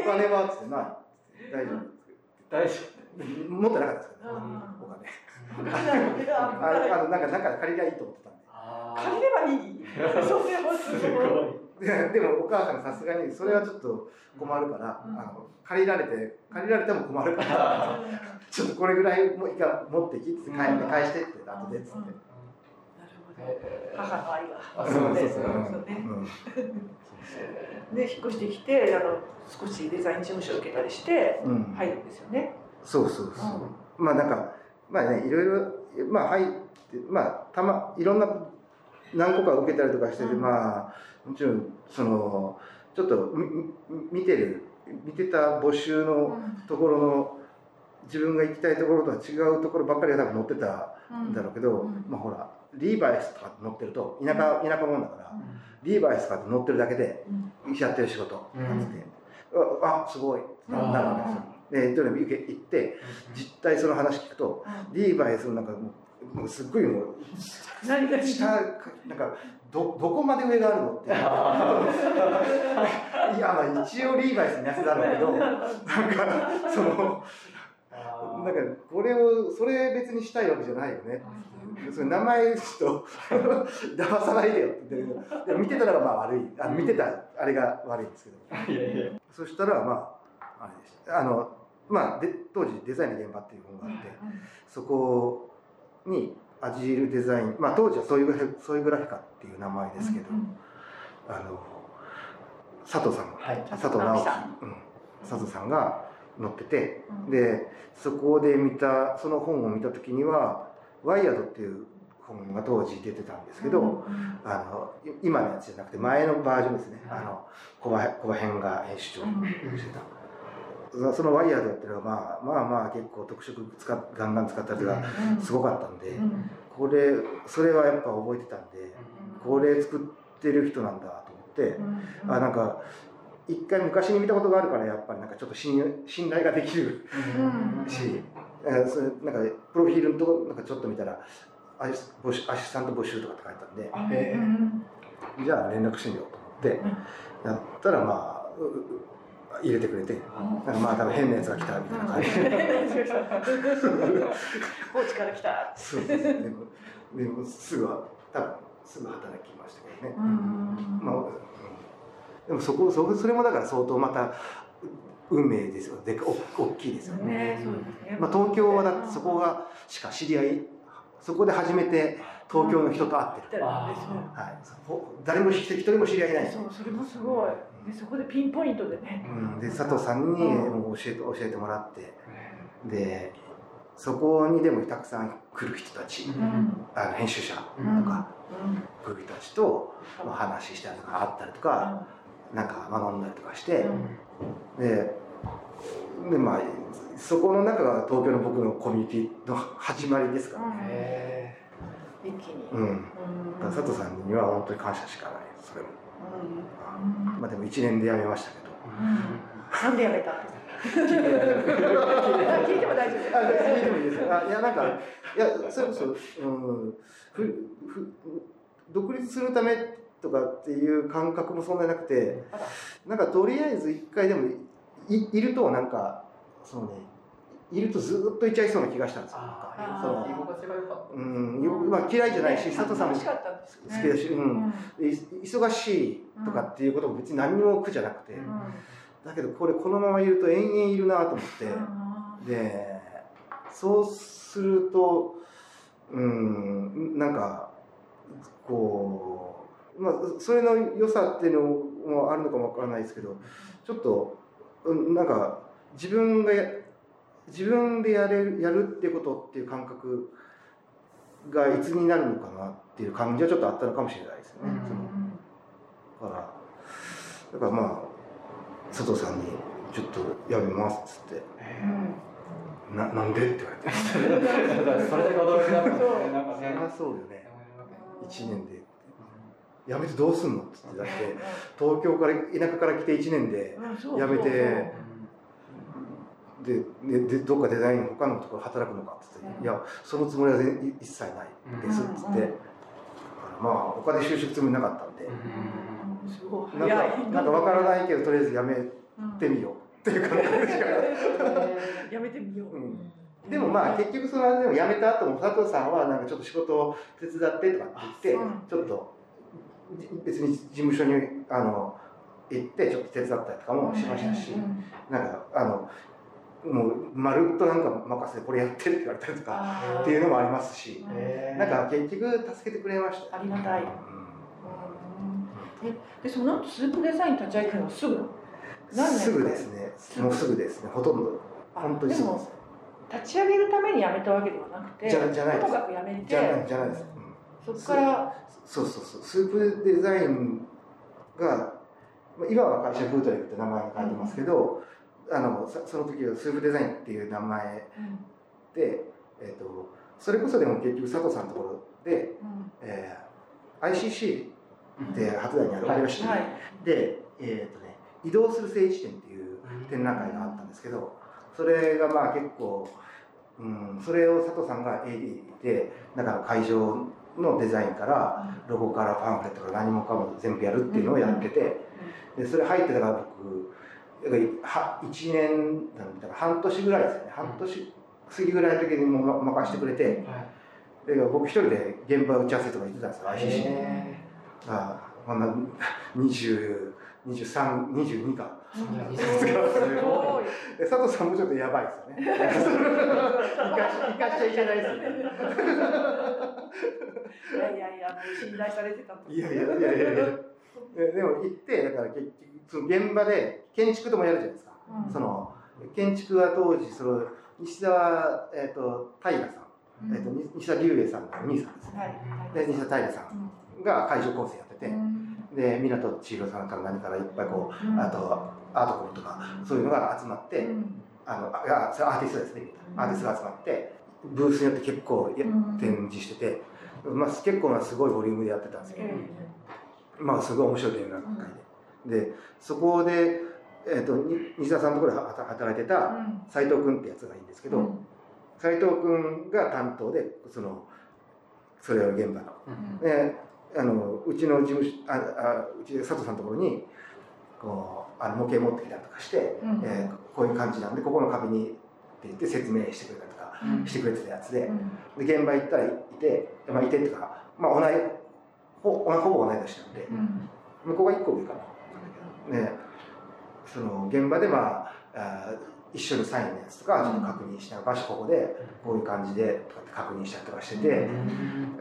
金は？って言って、ない。大丈夫。大丈持ってなかったですけど、うんお金。夫。ああの、なんか、なんか借りりゃいいと思ってたんで。あ借りればいい。それもすすごい。ででもお母さんがさすがにそれはちょっと困るから、うん。あの借りられて借りられても困るからちょっとこれぐらいもういいから持ってきって帰ってうん。返してって後でっつって、うん。なるほど。え母の愛が。あそうですね。で引っ越してきてあの少しデザイン事務所を受けたりしてうん。入るんですよね。そうそうそう、まあなんかまあねいろいろまあ入ってまあたまいろんな何個か受けたりとかしてて、うん。まあもちろんそのちょっと見てる見てた募集のところの自分が行きたいところとは違うところばっかりが多分載ってたんだろうけど、うん。まあほらリーバイスとか載ってると田舎田舎もんだから、リーバイスとかって載ってるだけでうん。やってる仕事。うん。なんつって、ああすごい。ななるわけですよ。でどれも行け行って実態その話聞くとリーバイスのなんかもうもうすっごいもう下なんかどどこまで上があるのってい やまあ一応リーバイスのやつだろうけどなんかそのなんかこれをそれ別にしたいわけじゃないよねそれ名前ちょっと 騙さないでよって言ってるけど。見てたらまあ悪い。あ見てたあれが悪いんですけど。いやいや。そしたらまああれでした。あのまあで当時「デザインの現場」っていう本があってそこにアジールデザインまあ当時はそういうそういうグラフィカっていう名前ですけど、あの佐藤さん。はい。佐藤直樹、うん、佐藤さんが載ってて、でそこで見たその本を見た時には「ワイヤード」っていう本が当時出てたんですけど、あのい今のやつじゃなくて前のバージョンですね、あの小葉小葉編が編集長してた。そそのワイヤードっていうのは、まあ、まあまあ結構特色使っガンガン使ったりがすごかったんで、これそれはやっぱ覚えてたんでこれ作ってる人なんだと思って、あなんか一回昔に見たことがあるからやっぱりなんかちょっと信用信頼ができるし、えそれなんかプロフィールのとこなんかちょっと見たらアシス募集アシスタント募集とかって書いてあったんでえじゃあ連絡してみようと思って、やったらまあうう入れてくれて、なんかまあ多分変なやつが来たみたいな感じで。高知から来た。そうですね。でも、でもすぐは、多分すぐ働きましたけどね。まあ、うんでもそこ、そそれもだから相当また運命ですよ。でか、お大きいですよね。ね。まあ、東京はだってそこがしか知り合い、そこで初めて東京の人と会ってる。あはい、ほ誰も一人も知り合いない。そう、それもすごい。で、そこでピンポイントでね。うん、で佐藤さんにもう教えて教えてもらって、でそこにでもたくさん来る人たち、あの編集者とか、来る人たちとまあ話したりとか会ったりとか、なんか学んだりとかして、ででまあそこの中が東京の僕のコミュニティの始まりですからね。え一気に。うん、だから佐藤さんには本当に感謝しかない。それも、まあでも1年で辞めましたけど。なんでやめた聞いても大丈夫。あ聞いてもいいです。かあいやなんかいやそれこそ、うん、ふふ独立するためとかっていう感覚もそんなになくてなんかとりあえず一回でもいいるとなんかそのねいるとずっといちゃいそうな気がしたんですよ。居心地が良かったうんよまあ、嫌いじゃないし佐藤さんも。好楽しかったんですよね。きだし、うん忙しいとかっていうことも別に何にも苦じゃなくて、だけどこれこのままいると延々いるなと思って、でそうするとうんなんかこうまあそれの良さっていうのもあるのかもわからないですけどちょっとうんなんか自分がや自分でやれるやるってことっていう感覚がいつになるのかなっていう感じはちょっとあったのかもしれないですよね。そのだからだからまあ佐藤さんに「ちょっとやめます」っつって「ななんで?」って言われて。それだけ驚きだったんですねなんかね。ゃそうよね。1年で「やめてどうすんの?」っつってだって東京から田舎から来て1年でやめてでででどっかデザイン他のところ働くのかっつって「いやそのつもりは全一切ないです」っつって、だからまあ他で就職つもりなかったんで、すごい。なんかなんかわからないけどとりあえずやめてみよう。っていう感覚でしか やめてみよう、うん。でもまあ結局そのでも辞めた後も佐藤さんはなんかちょっと仕事を手伝ってとかって言ってうんちょっとじ別に事務所にあの行ってちょっと手伝ったりとかもしましたしなんかあのもうまるっとなんか任せてこれやってって言われたりとかっていうのもありますしえなんか結局助けてくれました。よありがたい。うん。えでその後スープデザイン立ち上げたのはすぐすぐですね。もうすぐですね。ほとんど。本当にすぐです。立ち上げるために辞めたわけではなくてじゃじゃないです。ともかく辞めてじゃないじゃないです、うん。そこからそうそうそう。スープデザインがまあ今は会社フードレグって名前に変えてますけど、あのさその時はスープデザインっていう名前で、えー、とそれこそでも結局佐藤さんのところで、えー ICC って初台にあるオペラシティ、はい。で、えーとね、移動する聖地展っていう展覧会があったんですけどそれがまあ結構、うん、それを佐藤さんが AD でだから会場のデザインからロゴからパンフレットから何もかも全部やるっていうのをやってて、でそれ入ってたから僕は1年だから半年ぐらいですよね半年過ぎぐらいの時にもま任せてくれてで僕一人で現場打ち合わせとか行ってたんですよ ICC へあこんな20 23、22か。佐藤さんもちょっとやばいですよね。生かかしちゃいけないですよね。いやいやいや、信頼されてたいやいやいやいや。ででも行って、だから結局、その現場で建築ともやるじゃないですか。うん。その建築は当時、その西澤、えっ、と、平さん、えっ、と、西澤龍英さんのお兄さんですね。はい。で、西澤平さんが会場構成やってて、うん。で、湊千尋さんから何からいっぱいこう、うん。あと、アートコルとか、そういうのが集まって、うん。あの、あ、それアーティストですね。アーティストが集まって、ブースによって結構展示してて、まあ、結構なすごいボリュームでやってたんですけど、まあ、すごい面白い展覧会で。で、そこで、えっ、と、に西田さんのところで働働いてた斉藤君ってやつがいいんですけど、斉藤君が担当で、その、それを現場の。で、あの、うちの事務所、あ、あうちで佐藤さんのところに、こう、あの模型持ってきたりとかして、うん。えーこういう感じなんで、ここの壁にって言って説明してくれたりとか、うん。してくれてたやつで、うん。で現場行ったらいて、まあ、いてっていうか、まあ、同いほほぼ同い年なんで、うん。向こうが1個上かな。ね、その現場で、まあ、あー一緒にサインのやつとかちょっと確認しながら、場所ここでこういう感じでとかって確認したりとかしてて、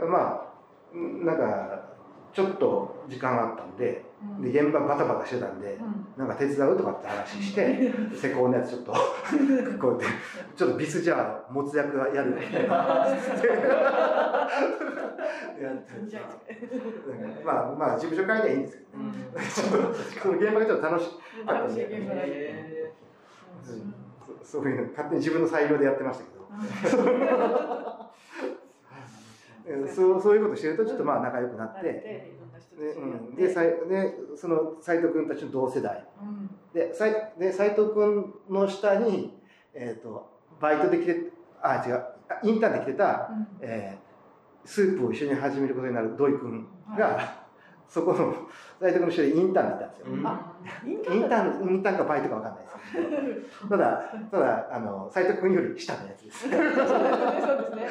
まあなんかちょっと時間があったんでうん。で現場バタバタしてたんでうん。なんか手伝うとかって話して 施工のやつちょっと こうやってちょっとビスジャー持つ役がやるみたいな。やってまあまあ事務所会ではいいんですけどね。ちょっとその現場がちょっと楽しかったんで。そそういうの勝手に自分の裁量でやってましたけど。えそうそういうことしてるとちょっとまあ仲良くなって。で、うん、ででその斉藤君たちの同世代。うん。でさいで斉藤君の下に、えー、とバイトで来てあ違うあインターンで来てた、うん。えースープを一緒に始めることになる土井君が、そこの斉藤君の下でインターンでいたんですよ、あインタインターンインターンかバイトか分かんないです。けどただただあの斉藤君より下のやつです。そうですね。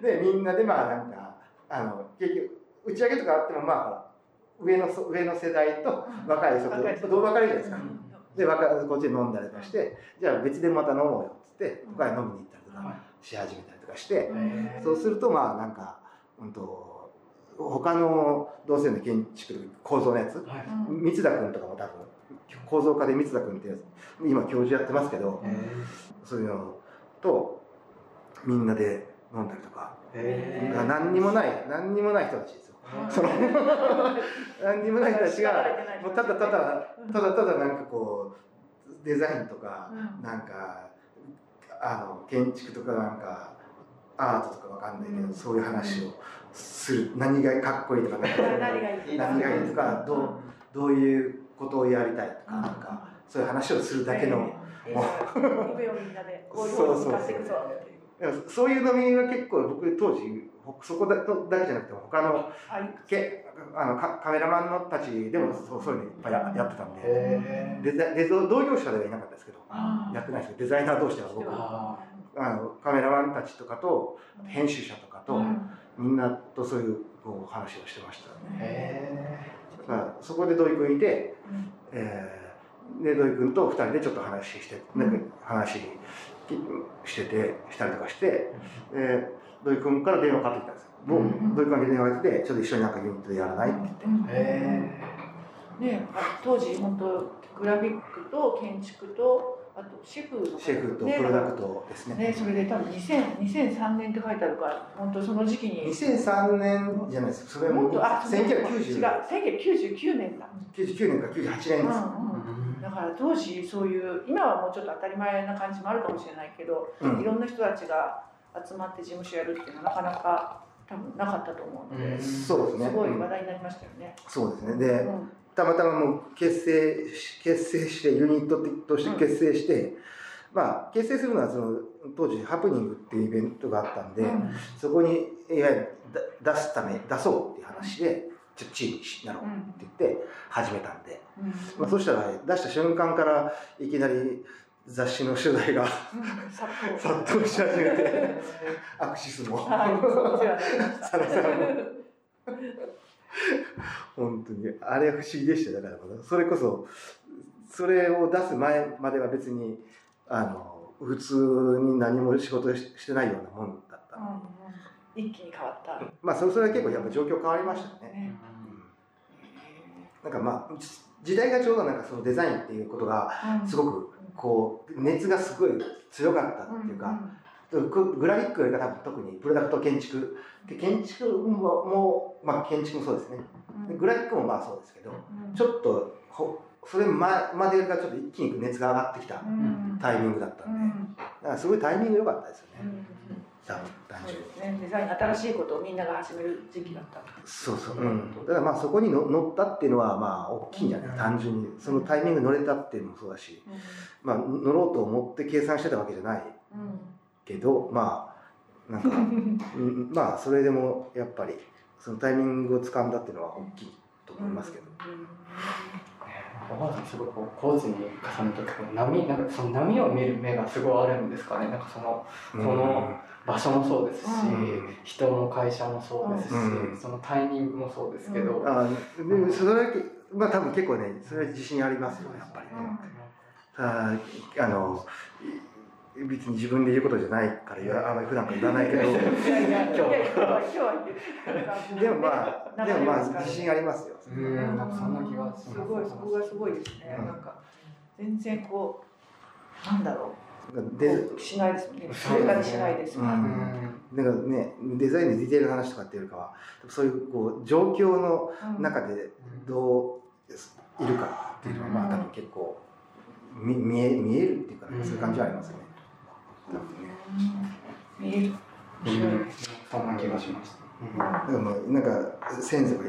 でみんなでまあなんかあの結局打ち上げとかあってもまあほら上のそ上の世代と。若い人とどう分かれるじゃないですか、うん。で若こっちで飲んだりとかしてじゃあ別でまた飲もうよっつってうん。他に飲みに行ったりとかし始めたりとかして、うんそうするとまあなんか、うん、と他の同性の建築構造のやつうん三田君とかも多分構造家で三田君ってやつ今教授やってますけどそういうのとみんなで飲んだりとか。へー。何にもない何にもない人たちですよ。その 何にもない人たちがもうただただただただなんかこうデザインとか、うん。なんかあの建築とかなんかアートとかわかんないけど、うん。そういう話をする。何がかっこいいとか 何がいいとか。どうどういうことをやりたいとか、なんかそういう話をするだけの、え。ー。行くよみんなで。こういうふうに向かっていくぞって。いうだからそういう飲みは結構僕当時ほそこだとだけじゃなくて他のけあのカカメラマンのたちでもそうそういうのいっぱいややってたんで。へー。デザで同業者ではいなかったですけど。やってないですけどデザイナー同士では僕。ああのカメラマンたちとかと編集者とかと、うん。みんなとそういうこう話をしてましたね。へだからそこで土井君いて、うん。えーで土井君と2人でちょっと話して、なんか話しててしたりとかして、で土井君から電話かかってきたんですよ、もうう？ん土井君が電話が来てちょっと一緒になんかユニットでやらないって言って、うん。えねあ当時本当グラフィックと建築とあとシェフシェフとね。プロダクトですね。ねそれで多分2000 2003年って書いてあるから本当その時期に。2003年じゃないです。それはもっとあそう違う1990 1999年だ。99年か98年です、うんうんだから当時そういう今はもうちょっと当たり前な感じもあるかもしれないけど、うん。いろんな人たちが集まって事務所やるっていうのはなかなか多分なかったと思うので、うん。そうですね。すごいうん話題になりましたよね。そうですね。で、うん。たまたまもう結成し結成してユニットとして結成して、まあ結成するのはその当時ハプニングっていうイベントがあったんで、そこにいわゆるだ出すため出そうっていう話でちょっとチームになろうって言って始めたんで、まあ、そしたら出した瞬間からいきなり雑誌の取材が殺到。し始めて アクシスもはい、そうではない サラサラも。本当に。あれは不思議でしたよだからそれこそそれを出す前までは別にあの普通に何も仕事ししてないようなもんだった、一気に変わった。まあそれそれは結構やっぱ状況変わりましたね、ね。うん。なんかまあ時代がちょうどなんかそのデザインっていうことがすごくこう熱がすごい強かったっていうか、ググラフィックよりか多分特にプロダクト建築。で建築ももまあ建築もそうですね。でグラフィックもまあそうですけどちょっとほそれままでがちょっと一気に熱が上がってきたタイミングだったんで。だからすごいタイミング良かったですよね多分単純にそうですね、デザイン新しいことをみんなが始める時期だった。そうそう、うん、だからまあそこにの乗ったっていうのはまあ大きいんじゃない？単純に。そのタイミング乗れたっていうのもそうだし。まあ乗ろうと思って計算してたわけじゃないけどまあなんかうんまあそれでもやっぱりそのタイミングを掴んだっていうのは大きいと思いますけど、おばあさん。すごいこう工事に重ねた時波なん。かその波を見る目がすごいあるん。ですかねなん。かそのこの場所もそうですし、うん。人も会社もそうですし、うん。そのタイミングもそうですけど、あでもそれだけまあ多分結構ねそれは自信ありますよやっぱりね、ああのい別に自分で言うことじゃないから言わあんまり普段から言わないけど。いやいや、今日は、今日は言って。でもまあ でもまあ自信ありますよ、うん。なん。かそんな気がす。すごい、そこがすごいですね。うん。なんか。全然こう。なんだろでう。しないですもんね。それからしないですもん。うんなんかねデザインのディテールの話とかっていうよりかはそういうこう状況の中でどういるかっていうのはまあ多分結構見見え見えるっていうか、ね、そういう感じはありますよね。多分ね見える。面白い。そんな気がしました。だからまあなんかセンスが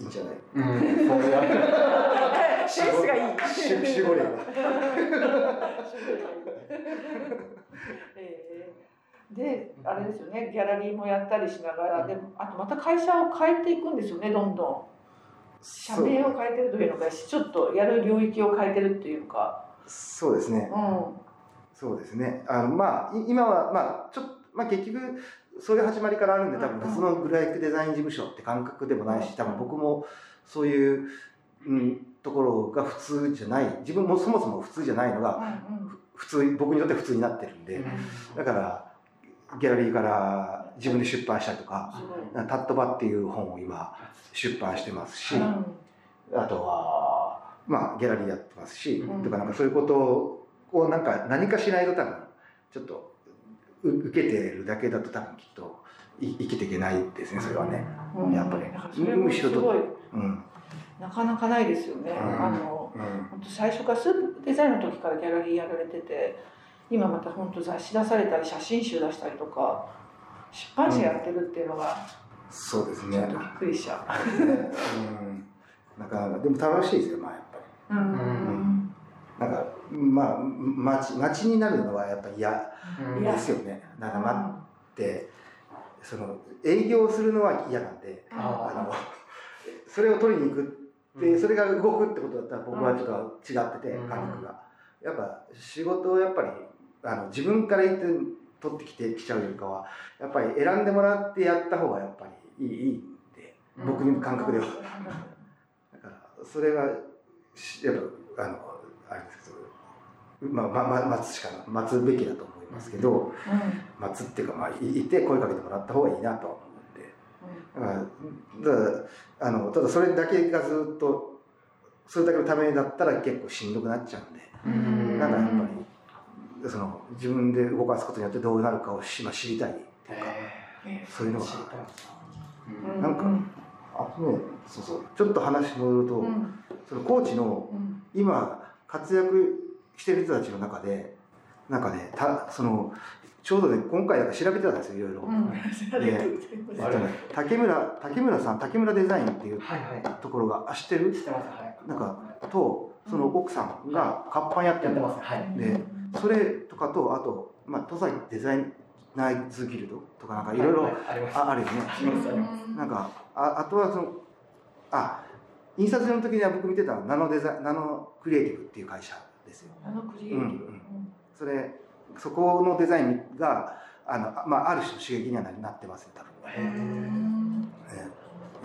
いいんじゃない？うん、そうやセンスがいい。し守護霊が。ええで、あれですよね、ギャラリーもやったりしながら、でも、あとまた会社を変えていくんですよね、どんどん。社名を変えてるというのか、ちょっとやる領域を変えてるっていうか。そうですね。うそうですね。あのまあい今はまあちょっとまあ結局そういう始まりからあるんで多分うんそのグラフィックデザイン事務所って感覚でもないし多分僕もそういう、うん、ところが普通じゃない自分もそもそも普通じゃないのが。普通僕にとって普通になってるんでだからギャラリーから自分で出版したりとかすごい。「タットバ」っていう本を今出版してますし、うん。あとはまあギャラリーやってますし、うんとかなんかそういうことをなんか何かしないと多分ちょっとう受けてるだけだと多分きっとい生きていけないですねそれはね。うんやっぱりなんかそれもすごいうんなかなかないですよね。うんあの最初からスープデザインの時からギャラリーやられてて、今また本当雑誌出されたり写真集出したりとか出版社やってるっていうのがそうですね。ちょっとびっくりしちゃうんなかなかでも楽しいですよまあやっぱり。う。うん。なんかまあ街街になるのはやっぱ嫌。ですよね。なんか待って。その営業するのは嫌なんで。ああのそれを取りに行くって、それが動くってことだったら僕はちょっと違ってて、うん。感覚が。やっぱ仕事をやっぱりあの自分から言って取ってきてきちゃうよりかはやっぱり選んでもらってやった方がやっぱりいいいいんで僕の感覚では。だからそれはしやっぱあのあれですけど、まあま待つしか待つべきだと思いますけど、待つっていうかまあいいて声かけてもらった方がいいなとは思うんで。だからただあのただそれだけがずっとそれだけのためだったら結構しんどくなっちゃうんで、うん。なんかやっぱりその自分で動かすことによってどうなるかをし、まあ、知りたいっていうか、えそういうのが。うんなんかあとねそうそう。ちょっと話戻ると、うん。そのコーチのうん。今活躍してる人たちの中でなんかねたそのちょうどね今回だから調べてたんですよいろいろ、うんえっとね竹村竹村さん竹村デザインっていうところがあ知ってる？知ってますはい。なんかとその奥さんが活版やってやってるのますはい。でそれとかとあと、まあ、戸崎デザイナーズギルドとかなんかいろいろはあります。ああるよね。ありますあります。なんかああとはそのあ印刷の時には僕見てたのはナノデザナノクリエイティブっていう会社ですよ。あのクリエイティブ、うんうん。それそこのデザインがあの、あまあ、ある種の刺激にはななってますね多分え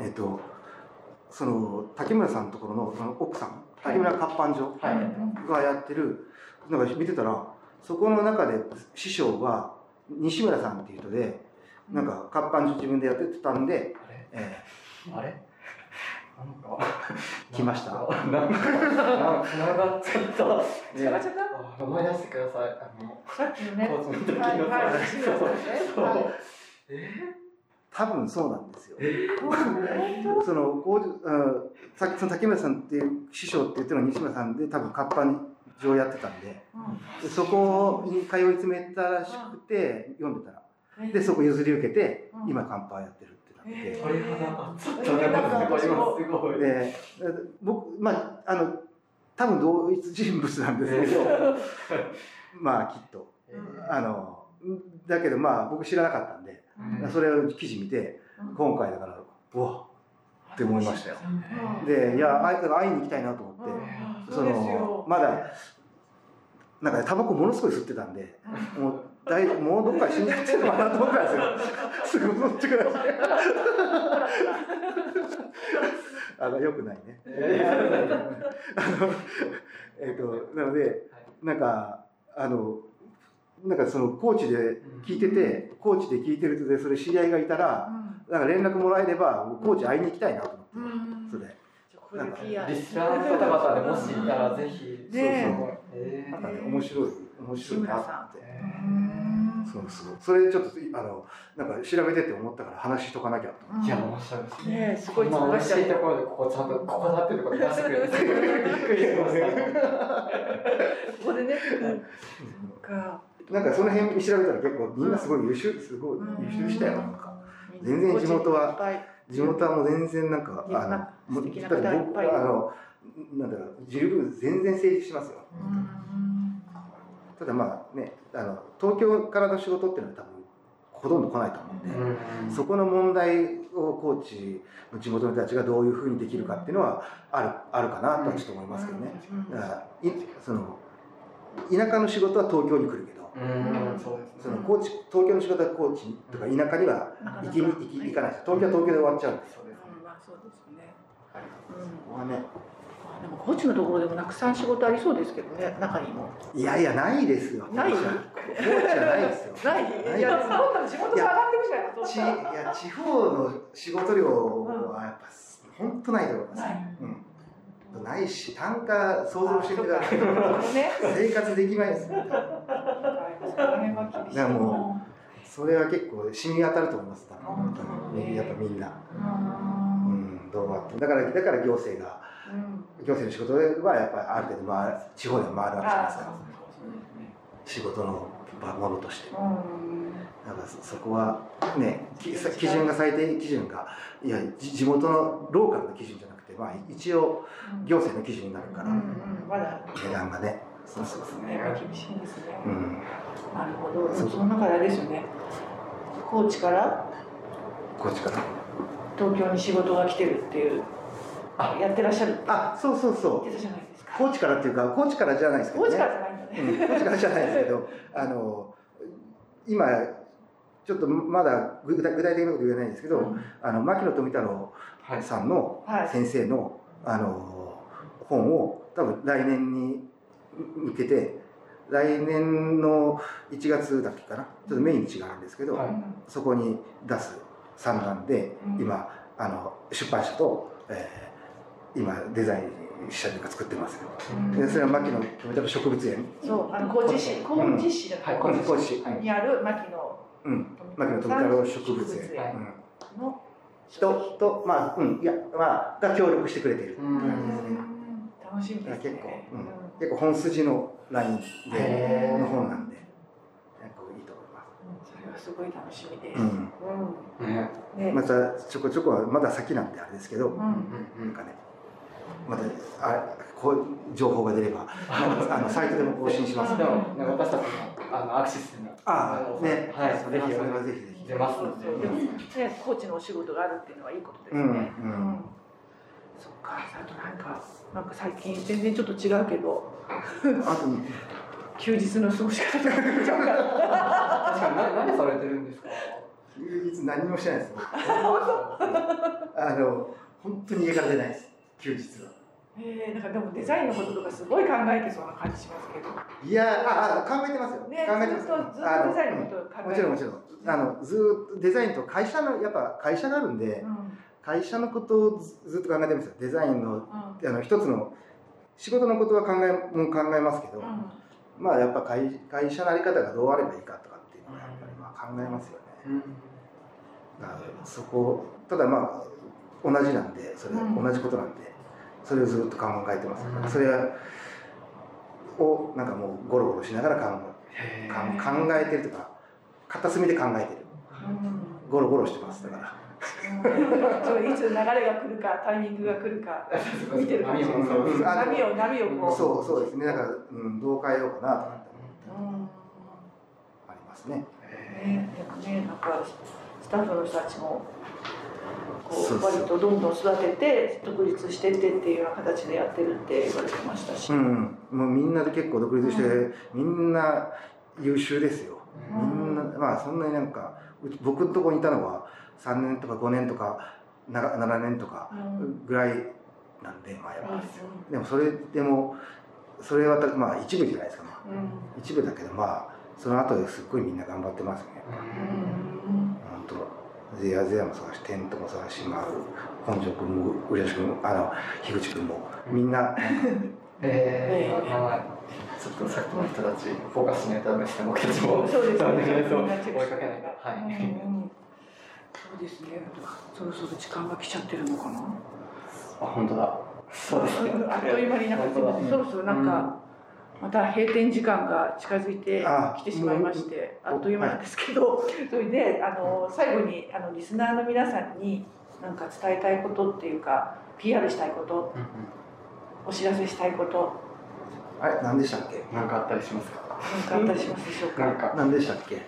ーえーとその竹村さんのところのその奥さん竹村活版所はい。がやってるなんか見てたらそこの中で師匠は西村さんっていう人でなんか活版所自分でやってたんで、あれ？えあれ？来ました？なんか繋がっちゃった。つながっちゃった？あ思い出してください。あのさっきのね。コーチの時の。はいはい。そうはい。え？ー多分そうなんですよ。本そのさっきその竹村さんっていう師匠って言ってるのは西村さんで多分活版所やってたんで。当でそこに通い詰めたらしくて読んでたら。うん。でそこ譲り受けてうん。今乾杯やってるって鳥肌立っちゃったすごい。で僕まああの多分同一人物なんですけど、まあきっと。あのだけどまあ僕知らなかったんで、うん。それを記事見てうん。今回だからうわって思いましたよ。うんでいや会い会いに行きたいなと思って、うんそのまだなんかねタバコものすごい吸ってたんでもう大もうどっかで死んじゃってるのかなと思ったんですよ。すぐそっちからしてあのよくないね。あのえっ、となのでなんかあのなんかそのコーチで聞いててコーチで聞いてる人でそれ知り合いがいたらなんか連絡もらえればコーチ会いに行きたいなと思って、うん。それ。でじゃあこれで PR リスナーの方々でもしいたらぜひ。ねそうそう。え。なんかね面白い面白いなって。うんそうそう。それちょっとあのなんか調べてて思ったから話しとかなきゃと思って。いや面白いですね。えすごいまあ美味しいところでここちゃんとここだってとこ出してくれてびっくりしました。ここでねかなんかその辺調べたら結構みんなすごい優秀すごい優秀したよ。なんか。全然地元は地元はもう全然なんかあのもう僕方いっぱい。あのなんだろう十分全然成立しますよ。うん。ただまあねあの東京からの仕事っていうのは多分ほとんど来ないと思うんで、そこの問題を高知の地元の人たちがどういうふうにできるかっていうのはあるあるかなとはちょっと思いますけどね、だからいその田舎の仕事は東京に来るけどうんその高知東京の仕事は高知とか田舎には行きに行き行かない。です東京は東京で終わっちゃうんですよ。そうですうん。まあそうですよねここはねでも高知のところでもたくさん仕事ありそうですけどね中にも。いやいやないですよ。ない？高知は高知はないですよ。ない？ないいやどんどん地元が上がってくじゃないちいや地方の仕事量はやっぱ本当ないと思います、ない。うん、ないし単価想像してみてください生活できないです。よその辺は厳しいいやもそれは結構染み当たると思いますやっぱみんな、ううんん、どうもあって。だからだから行政がうん行政の仕事はやっぱりある程度回る地方では回るわけじゃないですか。あ仕事のものとして。うん。だからそそこはねき基準が最低基準がいやじ地元のローカルの基準じゃなくて、まあ、一応行政の基準になるから、うん。うん。まだ値段がね。そうそうそうね。厳しいですね。うん。なるほど。そうその中であれですよね。高知から？こっちから。東京に仕事が来てるっていうあやってらっしゃる。あそうそうそう。高知からっていうか高知からじゃないですけどね。高知からじゃないんだね。うん、高知からじゃないですけど あの今ちょっとまだ具体具体的なこと言えないんですけど、うん。あの牧野富太郎はい。さんのはい。先生のあの本を多分来年に向けて来年の1月だっけかな。ちょっと命日があるんですけど、はい。そこに出す算段でうん。今あの出版社と、えー今デザインしたというか作ってますよ。うん。でそれは牧野富太郎植物園。そうあの高知市高知市だはい高知高知にある牧野。うん。牧野富太郎植物園、の人とまあうん。いやまあが協力してくれている。感じですね。楽しみです結構、ねうん、結構本筋のラインでの本なんで結構いいと思います。はすごい楽しみです。うん。うねん。ね。またちょこちょこはまだ先なんであれですけど、うん。なんかねまたあこう情報が出れば あのサイトでも更新します。でも、ね、私たちもあのアクシスにああね。はいそれはぜひそれはぜひぜひ出ますので。ね、コーチのお仕事があるっていうのはいいことですね。うんうん。そっか、あとなんか、なんか最近全然ちょっと違うけど、あと休日の過ごし方とか。確かに何何されてるんですか？休日何もしてないです。あの本当に家から出ないです。休日はえー、なんかでもデザインのこととかすごい考えてそうな感じしますけど。いやああ考えてますよ、ね、考えてますずっとずっとデザインのことを考えてもちろんもちろん。あのずーっとデザインと会社のやっぱ会社があるんでうん。会社のことをずずっと考えてますよ。デザインのうん。あの一つの仕事のことは考えも考えますけど、うん。まあやっぱ会会社のあり方がどうあればいいかとかっていうのはやっぱりまあ考えますよね、うん。そこただまあ同じなんでそれ、うん。同じことなんでそれをずっと考えてます、うん。それをなんかもうゴロゴロしながら考え考えてるとか片隅で考えてる。うん。ゴロゴロしてます。だから。そういつ流れが来るかタイミングが来るか見てる感じ波を波をこう。そうそうですね。だから、うん、どう変えようかなとかって。うん。ありますね。ね、ねなんかスタッフの人たちもこそう割とどんどん育てて独立してってっていうような形でやってるって言われてましたし、うんもうみんなで結構独立して、うみんな優秀ですよ。みんなまあそんなになんか僕のところにいたのは3年とか5年とかな7年とかうん。ぐらいなんで前は、でもそれでもそれはたまあ一部じゃないですか、まあ、うん。一部だけどまあその後ですっごいみんな頑張ってますねうん。本当ゼヤゼヤもそうだしテントもそうだしまあ本庄君も浦吉君もあの樋口君もみんな。なんかえー、まあちょっとさっきの人たちフォーカスしないとダメですね僕たちもそうですね。追いかけないと。はうんいうん。そうですね。そろそろ時間が来ちゃってるのかな？あ本当だ。そうですね。あっという間になんかそろそろなんか、また閉店時間が近づいてあきてしまいましてあっという間なんですけど、それであの最後にあのリスナーの皆さんに何か伝えたいことっていうか PR したいことお知らせしたいこと。あれ何でしたっけ？なんかあったりしますか？何かあったりしますでしょうか、なんか何でしたっけ？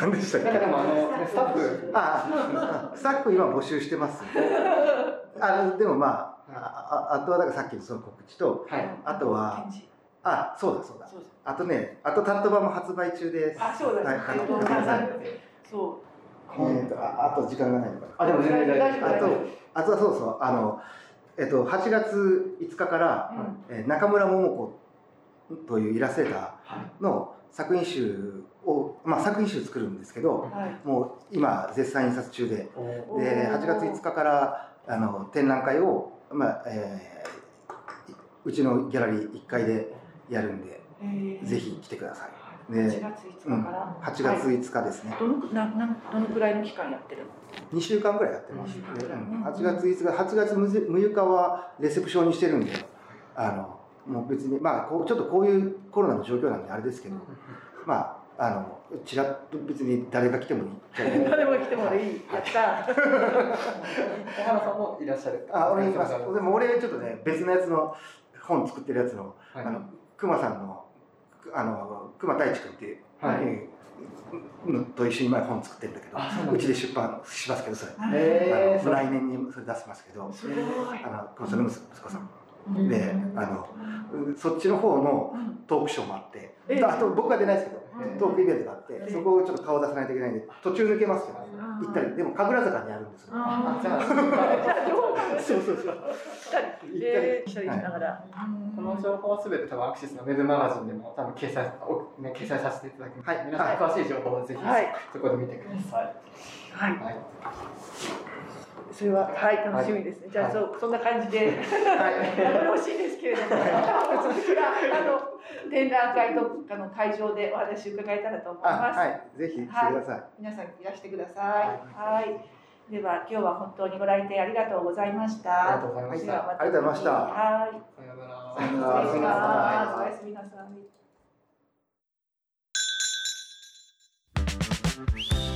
何でしたっけ？なんかでもあのねスタッフ。ああスタッフ今募集してます あのでもまああああとはだからさっきのその告知とはい。あとは展示あそうだそうだ。そうですあとねあとタット版も発売中です。あそうだ、はい。あの皆さんそう。えーとああと時間がないのか。あでも全然大丈夫。あとあとはそうそう。あのえっと8月5日から、えー中村桃子というイラストレータはい。ーの作品集をまあ作品集作るんですけどはい。もう今絶賛印刷中で。おでおー8月5日からあの展覧会を、まあえーいうちのギャラリー1階でやるんで、えー。ぜひ来てください。8で月5日から、8月はい。5日ですね、どのななんどのくらいの期間やってるの？2週間ぐらいやってます、うんでうん。8月5日8月6日はレセプションにしてるんであのもう別にまあこうちょっとこういうコロナの状況なんであれですけど、まああのちらっと別に誰が来てもいい。誰も来てもいい。やった小原さんもいらっしゃる。あ俺います。でも俺ちょっとね別のやつの本作ってるやつのはい。あの熊さんのあの熊太一君っていう、はい。えと一緒に前本作ってるんだけどうちで出版しますけどそれ、来年にそれ出しますけどすあの熊さんの息子さん。うん。であのうんそっちの方のうん。トークショーもあって、ええあと僕は出ないですけど、うん。トークイベントがあって、ええそこをちょっと顔出さないといけないんで途中抜けますけどね。うん行ったりでも神楽坂にあるんですよ。あじゃあじゃあ両方そうそうそう。したりでしたりしながら、この情報はすべて多分アクシスのウェブマガジンでも多分掲載おね掲載させていただきます。はい。皆さん詳しい情報をぜひはい。そこで見てください。はい。はい。それははい楽しみですね、じゃあ、はい。そうそんな感じで。はい。やってほしいですけれども続きはあの展覧会とかの会場でお話伺えたらと思いあます、はい。ぜひ来てください、皆さんいらしてください。はい、では今日は本当にご来店ありがとうございました。ありがとうございました。ありがとうございました。はい。さようなら。さようなら失礼しますおやすみなさい。した